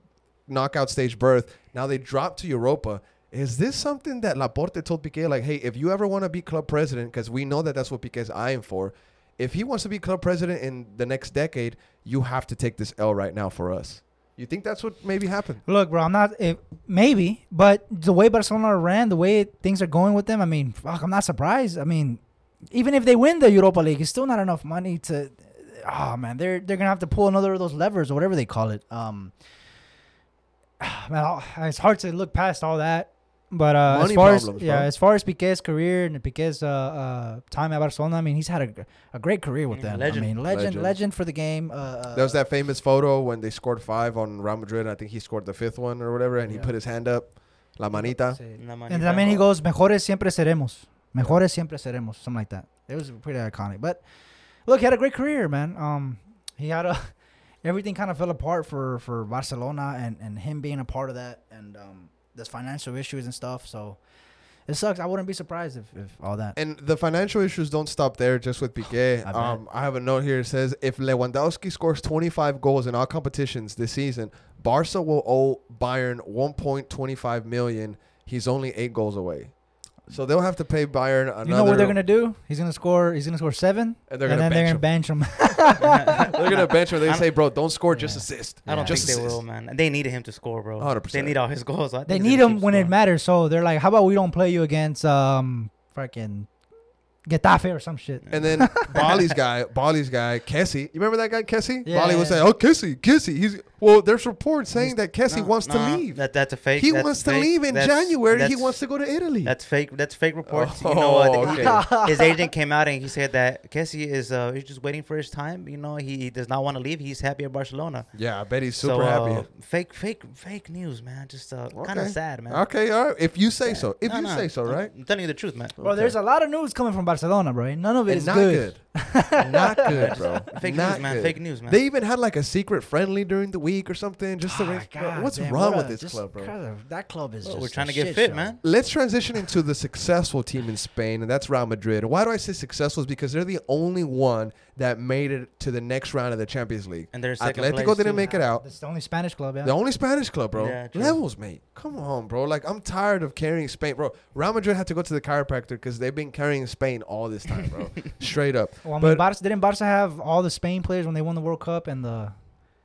knockout stage berth. Now they dropped to Europa. Is this something that Laporta told Piqué, like, hey, if you ever want to be club president, because we know that that's what Piqué's eyeing for, if he wants to be club president in the next decade, you have to take this L right now for us. You think that's what maybe happened? Look, bro, I'm not if, maybe, but the way Barcelona ran, the way things are going with them, I mean, fuck, I'm not surprised. I mean, even if they win the Europa League, it's still not enough money to. Oh man, they're they're gonna have to pull another of those levers or whatever they call it. Um, man, I'll- it's hard to look past all that. But uh, as far problems, as yeah, bro. as far as Piqué's career and Piqué's uh, uh, time at Barcelona, I mean, he's had a, a great career with Yeah, them. legend. I mean, legend, Legend. legend, for the game. Uh, uh, There was that famous photo when they scored five on Real Madrid. I think he scored the fifth one or whatever, and he put his hand up, la manita. Sí. Una And manita. también he goes, mejores siempre seremos. Mejores siempre seremos. Something like that. It was pretty iconic. But look, he had a great career, man. Um, he had a everything kind of fell apart for for Barcelona and and him being a part of that and um there's financial issues and stuff. So it sucks. I wouldn't be surprised if, if all that. And the financial issues don't stop there just with Piqué. I um, I have a note here. It says if Lewandowski scores 25 goals in all competitions this season, Barca will owe Bayern 1.25 million. He's only eight goals away. So they'll have to pay Bayern another. you know what they're gonna do? He's gonna score. He's gonna score seven, And they're and gonna then bench they're him. gonna bench him. They're gonna bench him. They I'm- say, bro, don't score, just Yeah. assist. I don't just think they assist. will, man. And they needed him to score, bro. 100%. They need all his goals. They need him keep when it matters. So they're like, how about we don't play you against um fucking Getafe or some shit. And then Bali's guy, Bali's guy, Kessie. You remember that guy, Kessie? Yeah, Bali was yeah. saying, "Oh, Kessie, Kessie." He's well. There's reports saying that Kessie No, wants no, to leave. That, that's a fake. he that's wants to leave in that's- January. He wants to go to Italy. That's fake. That's fake reports. Oh, you know what? okay. his agent came out and he said that Kessie is uh, he's just waiting for his time. You know, he, he does not want to leave. He's happy at Barcelona. yeah, I bet he's super so, uh, happy. Fake, fake, fake news, man. Just uh, kind of sad, man. Okay, all right. If you say so. If No, you no, say so, right? I'm telling you the truth, man. Bro, there's a lot of news coming from Barcelona, bro. and None of it And is not good. good. not good, bro. Fake not news, man. good. Fake news, man. They even had like a secret friendly during the week or something. Just to Ah, raise, bro, God what's damn, wrong what with this club, bro? kinda- that club is Well, just we're trying a to get fit, show. man. Let's transition into the successful team in Spain, and that's Real Madrid. Why do I say successful? Is because they're the only one that made it to the next round of the Champions League. And they're second Atletico didn't too. make it out. It's the only Spanish club, yeah. The only Spanish club, bro. Yeah. Levels, mate. Come on, bro. Like I'm tired of carrying Spain, bro. Real Madrid had to go to the chiropractor because they've been carrying Spain all this time, bro. Straight up. well, I mean, but- Barca, didn't Barca have all the Spain players when they won the World Cup and the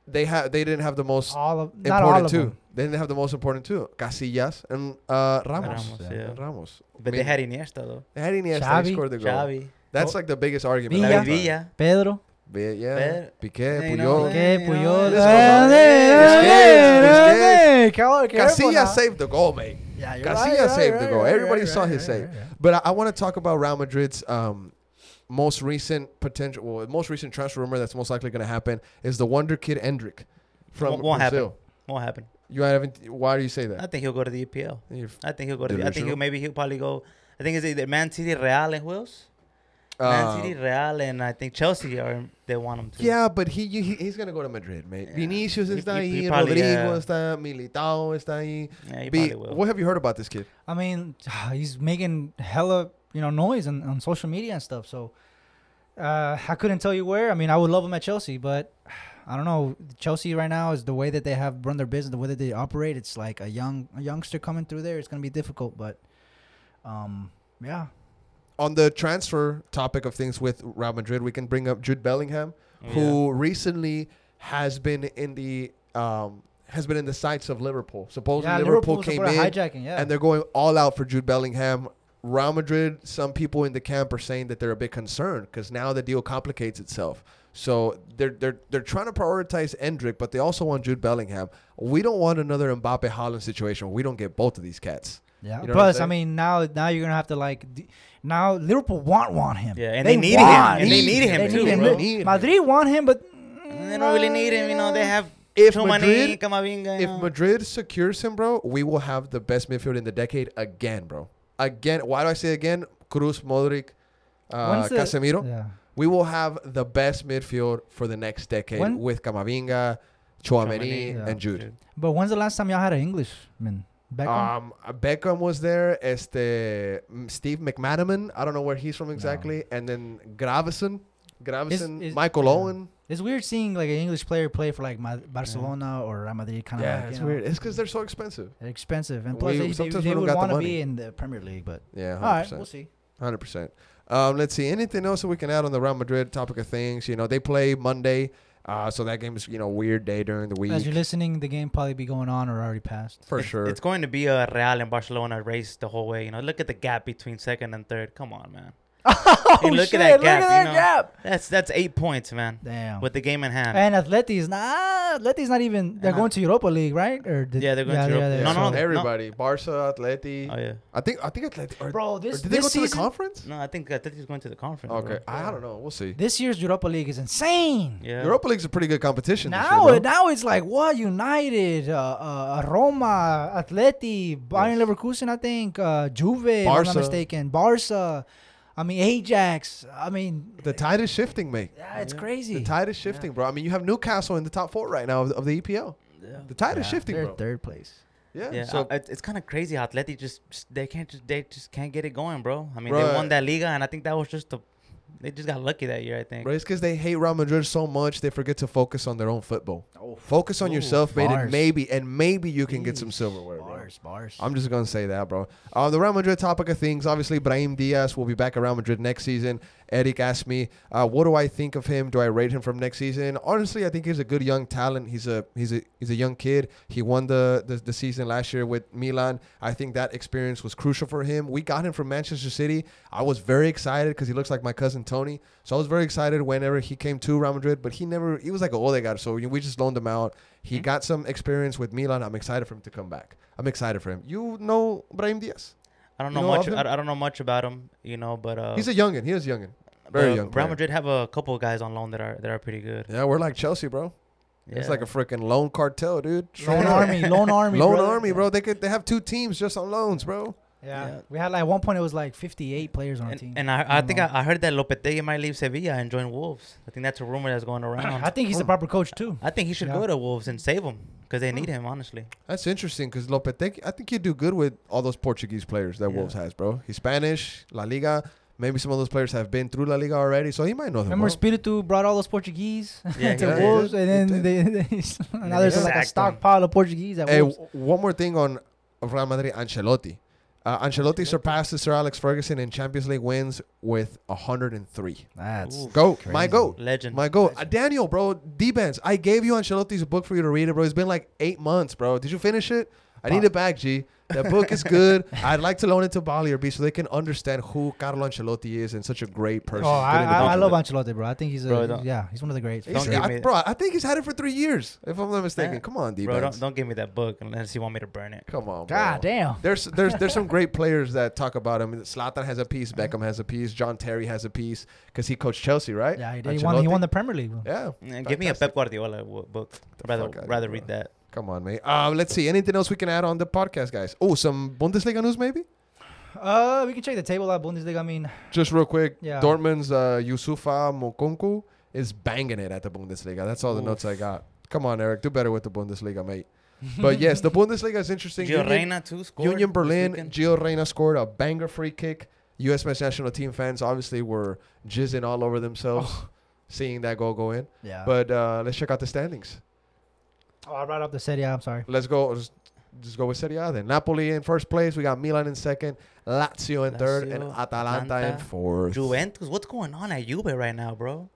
They had they didn't have the most all of not all important of two. them? They didn't have the most important two. Casillas and uh, Ramos. Ramos, yeah. yeah. Ramos. But I they had Iniesta though. they had Iniesta. Xavi. He scored the goal. Xavi, That's Oh. like the biggest argument. Villa. David. Villa. Pedro. Villa, yeah. Pedro. Piqué, You know, Puyol. eh, ¿Qué, Puyol? let's go, Eh, Busquets, eh, eh, careful- careful now. Casillas saved the goal, mate. Yeah, you're Casillas right, right, saved right, the goal. right, Everybody right, saw right, his right, save. right, right. But I, I want to talk about Real Madrid's um, most recent potential, well, most recent transfer rumor that's most likely going to happen is the wonder kid Endrick from Won't- won't happen. Won't happen. You haven't. Why do you say that? I think he'll go to the EPL. I think he'll go to. The, I think he'll maybe he'll probably go. I think it's either Man City, Real, and Wills. Man um, City, Real, and I think Chelsea are they want him to. Yeah, but he, he he's gonna go to Madrid, mate. Yeah. Vinicius He- está he- he probably, Rodrigo yeah. está, Militao está ahí. yeah, he B, probably will. what have you heard about this kid? I mean, he's making hella you know noise on, on social media and stuff. So uh, I couldn't tell you where. I mean, I would love him at Chelsea, but I don't know. Chelsea right now is the way that they have run their business, the way that they operate. It's like a young a youngster coming through there. It's gonna be difficult, but um, yeah. On the transfer topic of things with Real Madrid, we can bring up Jude Bellingham, Oh, Yeah. who recently has been in the um, has been in the sights of Liverpool. Supposedly yeah, Liverpool Liverpool's came in hijacking. Yeah, and they're going all out for Jude Bellingham. Real Madrid, some people in the camp are saying that they're a bit concerned because now the deal complicates itself. So they're they're they're trying to prioritize Endrick, but they also want Jude Bellingham. We don't want another Mbappe Haaland situation. where We don't get both of these cats. Yeah. you know Plus, I mean, now now you're gonna have to like. D- now Liverpool want want him. Yeah, and they needed him, want and they needed him They too, need bro. Him. Madrid want him, but they don't really need him. You know, they have If too Madrid, many Camavinga. if know. Madrid secures him, bro, we will have the best midfield in the decade again, bro. Again, why do I say again? Kroos, Modric, uh, the- Casemiro. Yeah. We will have the best midfield for the next decade When- with Camavinga, Chouameni, Tchouaméni, Yeah. and Jude. But when's the last time y'all had an Englishman? Beckham. Um, Beckham was there. Este mm, Steve McManaman. I don't know where he's from exactly. And then Gravesen, Gravesen, is- Michael yeah. Owen. it's weird seeing like an English player play for like Ma- Barcelona or Real Madrid. Kind of Yeah, like, it's know, weird. It's because they're so expensive. They're expensive, and plus We- they, they, they would want to be in the Premier League. But Yeah, hundred right, percent. we'll see. Hundred percent. Um, let's see. Anything else that we can add on the Real Madrid topic of things? You know, they play Monday, uh, so that game is you know weird day during the week As you're listening, the game probably be going on or already passed. for It's- sure. It's going to be a Real and Barcelona race the whole way. You know, look at the gap between second and third. Come on, man. oh, Hey, look at shit, that look gap, at that you know. gap. That's that's eight points, man. Damn. With the game in hand. and Atleti's not. Atleti's not even. They're And going to Europa League, right? Or did, Yeah, they're going to Europa- they're- No, no, so- no. everybody, Barca, Atleti. oh yeah. I think I think Atleti. Or, Bro, this did they go this to the season, conference? No, I think Atletico's going to the conference. Okay, bro. I don't know. We'll see. this year's Europa League is insane. Yeah. Europa League's a pretty good competition. this Now, year, now it's like what United, uh, uh, Roma, Atleti, Bayern Yes. Leverkusen, I think, uh, Juve, if I'm not mistaken, Barca. I mean Ajax. I mean, the tide is shifting, mate. yeah, it's Yeah. crazy. The tide is shifting, bro. I mean, you have Newcastle in the top four right now of, of the EPL. Yeah. The tide is shifting, they're bro. third place. Yeah. Yeah, So uh, it's, it's kind of crazy how Atleti just, just they can't just they just can't get it going, bro. I mean, Bro, they won that Liga, and I think that was just the they just got lucky that year. I think. Bro, it's because they hate Real Madrid so much they forget to focus on their own football. Oh, Focus on Ooh, yourself, mate, and maybe and maybe you can get some Jeez. silverware, bro. Bars, bars. I'm just gonna say that, bro. Uh, the Real Madrid topic of things, obviously, Brahim Diaz will be back at Real Madrid next season. Eric asked me, uh, "What do I think of him? Do I rate him from next season?" Honestly, I think he's a good young talent. He's a he's a he's a young kid. He won the, the the season last year with Milan. I think that experience was crucial for him. We got him from Manchester City. I was very excited because he looks like my cousin Tony. So I was very excited whenever he came to Real Madrid. But he never he was like an Odegaard, so we just loaned him out. He got some experience with Milan. I'm excited for him to come back. I'm excited for him. You know Brahim Diaz? I don't You know, know much. I, I don't know much about him, you know, but uh, He's a youngin. He is youngin. very young Real player. Madrid have a couple of guys on loan that are that are pretty good. Yeah, we're like Chelsea, bro. It's like a freaking loan cartel, dude. Lone army, lone army, Loan brother. army, bro. They could they have two teams just on loans, bro. Yeah. Yeah. we had like at one point it was like 58 players on our And, team. and I, I think. I, I heard that Lopetegui might leave Sevilla and join Wolves. I think that's a rumor that's going around. I think he's the proper coach too. I think he should Yeah. go to Wolves and save them because they need him, honestly. That's interesting because Lopetegui, I think he'd do good with all those Portuguese players that Yeah. Wolves has, bro. He's Spanish, La Liga. Maybe some of those players have been through La Liga already, so he might know them. Remember well. Spiritu brought all those Portuguese Yeah, to he did. Wolves, and then they, they now there's they like a stockpile of Portuguese at Hey, Wolves. w- one more thing on Real Madrid, Ancelotti. Uh, Ancelotti surpassed Sir Alex Ferguson in Champions League wins with 103. That's Ooh. Go, my Crazy. goat. Legend. My goat. Uh, Daniel, bro, D-Benz, I gave you Ancelotti's book for you to read it, bro. It's been like eight months, bro. Did you finish it? I need it back, G. That book is good. I'd like to loan it to Bali or B so they can understand who Carlo Ancelotti is and such a great oh, person. Oh, I, I, I love individual. Ancelotti, bro. I think he's a Bro, yeah, he's one of the greats. Don't give I- me- bro, I think he's had it for three years, if I'm not mistaken. Yeah. Come on, Bro, D-Benz. don't, don't give me that book unless you want me to burn it. Come on, bro. God damn. There's there's there's some great players that talk about him. Zlatan has a piece, Beckham has a piece, John Terry has a piece because he coached Chelsea, right? Yeah, he, did. he won. He won the Premier League. bro. Yeah, Yeah, give me a Pep Guardiola w- book. the rather rather read that. Come on, mate. Uh, let's see. Anything else we can add on the podcast, guys? Oh, some Bundesliga news, maybe. Uh, we can check the table at Bundesliga. I mean, Just real quick. Yeah. Dortmund's uh, Youssoufa Moukoko is banging it at the Bundesliga. That's all the notes I got. Come on, Eric. Do better with the Bundesliga, mate. But yes, the Bundesliga is interesting. Gio Union- Reyna too scored. Union Berlin, weekend. Gio Reyna scored a banger free kick. U.S. men's national team fans obviously were jizzing all over themselves seeing that goal go in. yeah. But uh, let's check out the standings. Oh, I brought up the Serie. A, I'm sorry. Let's go. Just, just go with Serie A then. Napoli in first place. We got Milan in second, Lazio in third, and Lazio, Atalanta in fourth. Juventus. What's going on at Juve right now, bro?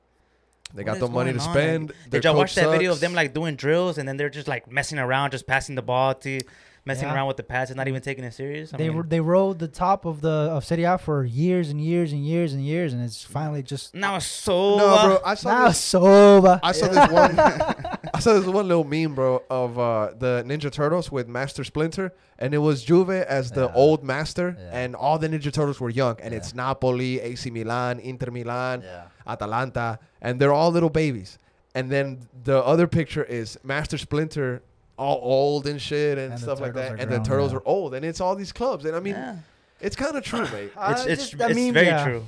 They What got the money to spend. Their Did y'all watch coach that video of them like doing drills and then they're just like messing around, just passing the ball to, messing Yeah. around with the passes, not even taking it serious? I they mean, they rode the top of the of Serie A for years and years and years and years, and it's finally just now it's so. No, bro. I saw now this. sober. I saw this one. I saw this one little meme, bro, of uh, the Ninja Turtles with Master Splinter, and it was Juve as the Yeah. old master, Yeah. and all the Ninja Turtles were young, and Yeah. it's Napoli, AC Milan, Inter Milan, Yeah. Atalanta, and they're all little babies. And then the other picture is Master Splinter, all old and shit and, And stuff like that, are and the turtles yeah. are old, and it's all these clubs, and I mean, yeah. it's kind of true, mate. It's it's, just- I it's mean, very yeah. true.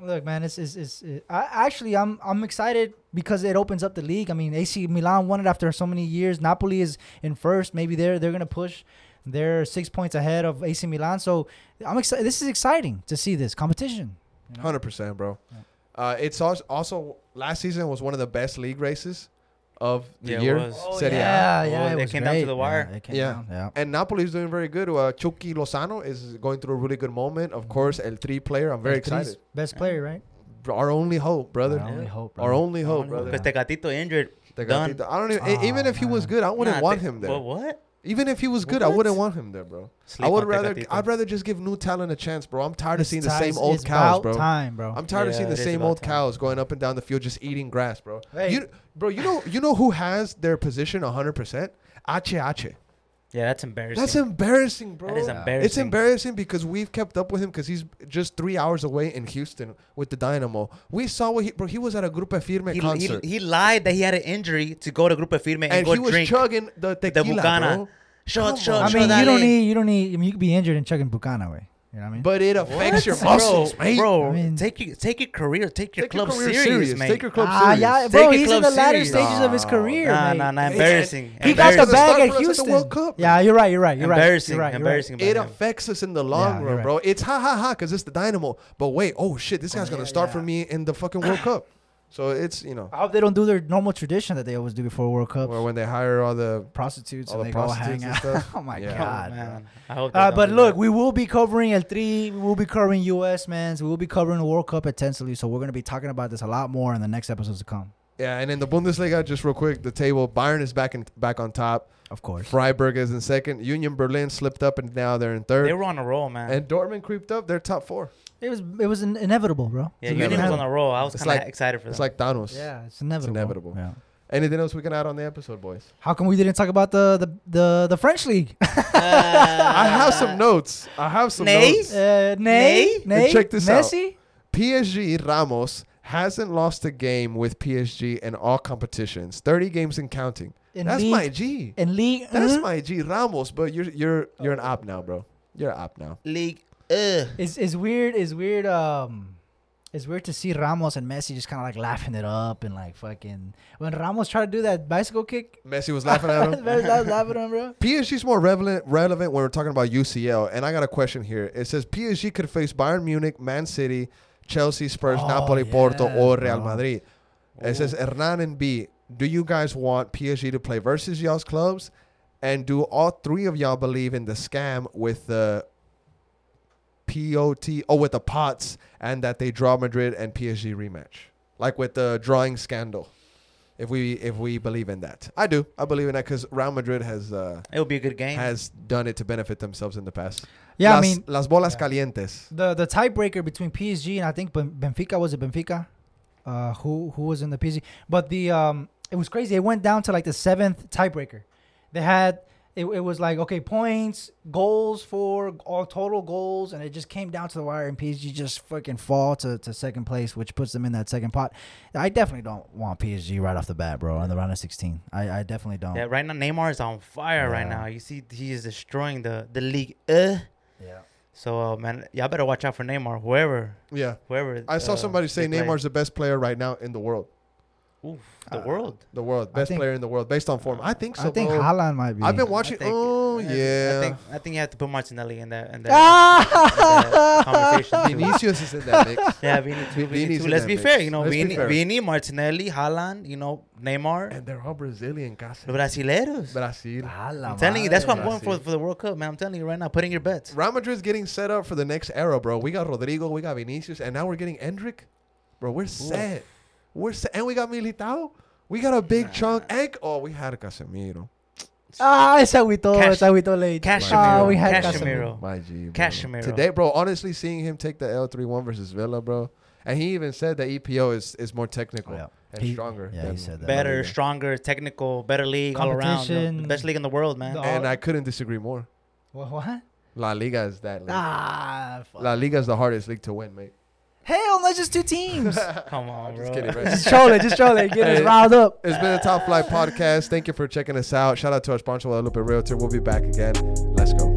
Look, man, it's, it's, it's it, I actually I'm I'm excited because it opens up the league. I mean, AC Milan won it after so many years. Napoli is in first. Maybe they're they're gonna push. They're six points ahead of AC Milan. So I'm excited. This is exciting to see this competition. you know? Hundred percent, bro. Yeah. Uh, it's also, also last season was one of the best league races of the Yeah, year. Oh, Serie A. yeah, Oh, yeah, it, it was came down to the wire. Yeah, came Yeah. down, yeah. And Napoli is doing very good. Uh, Chucky Lozano is going through a really good moment. Of course, El Tri player. I'm very El Tri's excited. Best player, right? Our only hope, brother. Our only Yeah. hope. Our only hope, brother. Because Tecatito injured. The Done. I don't even. e- even Oh, if he was good, I wouldn't Nah, want Te- him there. Well, what? Even if he was good, I wouldn't want him there, bro. Sleep I would rather. I'd rather just give new talent a chance, bro. I'm tired of It's seeing the same old cows, bro. Time, bro. I'm tired of seeing the same old time. cows going up and down the field just eating grass, bro. Hey. You, bro, you know, you know who has their position 100. percent Ache Ache. Yeah, that's embarrassing. That's embarrassing, bro. That is embarrassing. It's embarrassing because we've kept up with him because he's just three hours away in Houston with the Dynamo. We saw what he, bro. He was at a Grupo Firme He, concert, he, he lied that he had an injury to go to Grupo Firme and, and go he was drink. chugging the tequila, Bucana. bro. Shot, Come shot, on. I mean, you don't need you don't need. I mean, you could be injured and chugging Bucana way. You know what I mean? But it affects your muscles, bro, mate. Bro, I mean- take your take your career, take your Take club career serious, serious. mate. Take your club ah, serious. yeah, bro. it He's in club the latter serious. stages of his career, Nah, mate. nah, nah, embarrassing. He got the bag at for us at the Houston. World Cup, yeah, you're right. You're right. You're embarrassing, right. You're right. Right. embarrassing. It him. affects us in the long Yeah, run, right. bro. It's ha ha ha because it's the Dynamo. But wait, oh shit, this guy's Oh, gonna yeah, start yeah. for me in the fucking World Cup. So it's you know, I hope they don't do their normal tradition that they always do before World Cup. or when they hire all the prostitutes all and the they go prostitutes hang and out. stuff. oh my Yeah. Oh, god. man. I hope Uh, but look, that. we will be covering El Tri. We will be covering US men's. We will be covering the World Cup intensely. So we're gonna be talking about this a lot more in the next episodes to come. yeah. And in the Bundesliga, just real quick, the table: Bayern is back in back on top. Of course. Freiburg is in second. Union Berlin slipped up and now they're in third. they were on a roll, man. and Dortmund creeped up. They're top four. It was it was in- inevitable, bro. yeah, It's Union was inevitable. on a roll. I was kind of like- excited for them. It's like Thanos. Yeah, it's inevitable. inevitable. Yeah. Anything else we can add on the episode, boys? How come we didn't talk about the the the, the French league? I have some notes. I have some Nay? notes. Uh, Nay, Nay? Nay, Check this out. Messi. PSG Ramos hasn't lost a game with PSG in all competitions. 30 games and counting. In That's league, my G. in league. That's uh, my G Ramos, but you're you're you're an op now, bro. You're an op now. League. Uh. It's it's weird. It's weird. Um, it's weird to see Ramos and Messi just kind of like laughing it up and like fucking when Ramos tried to do that bicycle kick. Messi was laughing at him. Messi was laughing at him, bro. PSG's more relevant relevant when we're talking about UCL. And I got a question here. It says PSG could face Bayern Munich, Man City, Chelsea, Spurs, Oh, Napoli, Porto, or Real bro. Madrid. It says Hernan and B. Do you guys want PSG to play versus y'all's clubs? And do all three of y'all believe in the scam with the POT oh with the pots and that they draw Madrid and PSG rematch? Like with the drawing scandal. If we if we believe in that. I do. I believe in that because Real Madrid has uh, It would be a good game. has done it to benefit themselves in the past. Yeah, las, I mean las bolas yeah. calientes. the the tiebreaker between PSG and I think Benfica was it Benfica, uh, who who was in the PSG, but the um it was crazy. It went down to like the seventh tiebreaker. They had it, it was like okay points, goals for all total goals, and it just came down to the wire, and PSG just fucking fall to, to second place, which puts them in that second pot. I definitely don't want PSG right off the bat, bro, on the round of sixteen. I, I definitely don't. yeah, right now Neymar is on fire right now. You see, he is destroying the the league. Uh. yeah. So uh, man, y'all better watch out for Neymar. Whoever, Yeah. whoever. I saw uh, somebody say they play. Neymars the best player right now in the world. Oof, the Uh, world. The world. Best think- player in the world based on form. I think so. I think bro. Haaland might be. I've been watching. think- oh yeah. I think I think you have to put Martinelli in that in that, Ah! in that conversation. Vinicius is in that mix. Yeah, Vini too. Vini's Vini in too. Let's be mix. fair. You know, Let's Vini, fair. Vini, Martinelli, Haaland. You know, Neymar, And they're all Brazilian, casi. the Brasileiros. Brazil. I'm telling you, that's what I'm going for for the World Cup, man. I'm telling you right now, putting your bets. Real Madrid's getting set up for the next era, bro. We got Rodrigo, we got Vinicius, and now we're getting Endrick. Bro, we're set. We're set. And we got Militao. We got a big Nah. chunk. And, oh, we had Casemiro. Ah, esa agüitó, Cash- esa agüitó late. Casemiro, Ah, we had Casemiro. My G. Bro. Casemiro. Today, bro, honestly, seeing him take the L3-1 versus Villa, bro. And he even said that EPL is, is more technical Oh, yeah. and He- stronger. yeah, he said that. Better, Liga. stronger, technical, better league all around. you know, Competition. The best league in the world, man. The- And I couldn't disagree more. What? what? La Liga is that league. Ah, fuck. La Liga is the hardest league to win, mate. Hell, no, it's just two teams. Come on, bro. Just kidding, bro. just trolling, just trolling. it. Get us riled up. It's been a Top Flight podcast. Thank you for checking us out. Shout out to our sponsor, Guadalupe Realtor. We'll be back again. Let's go.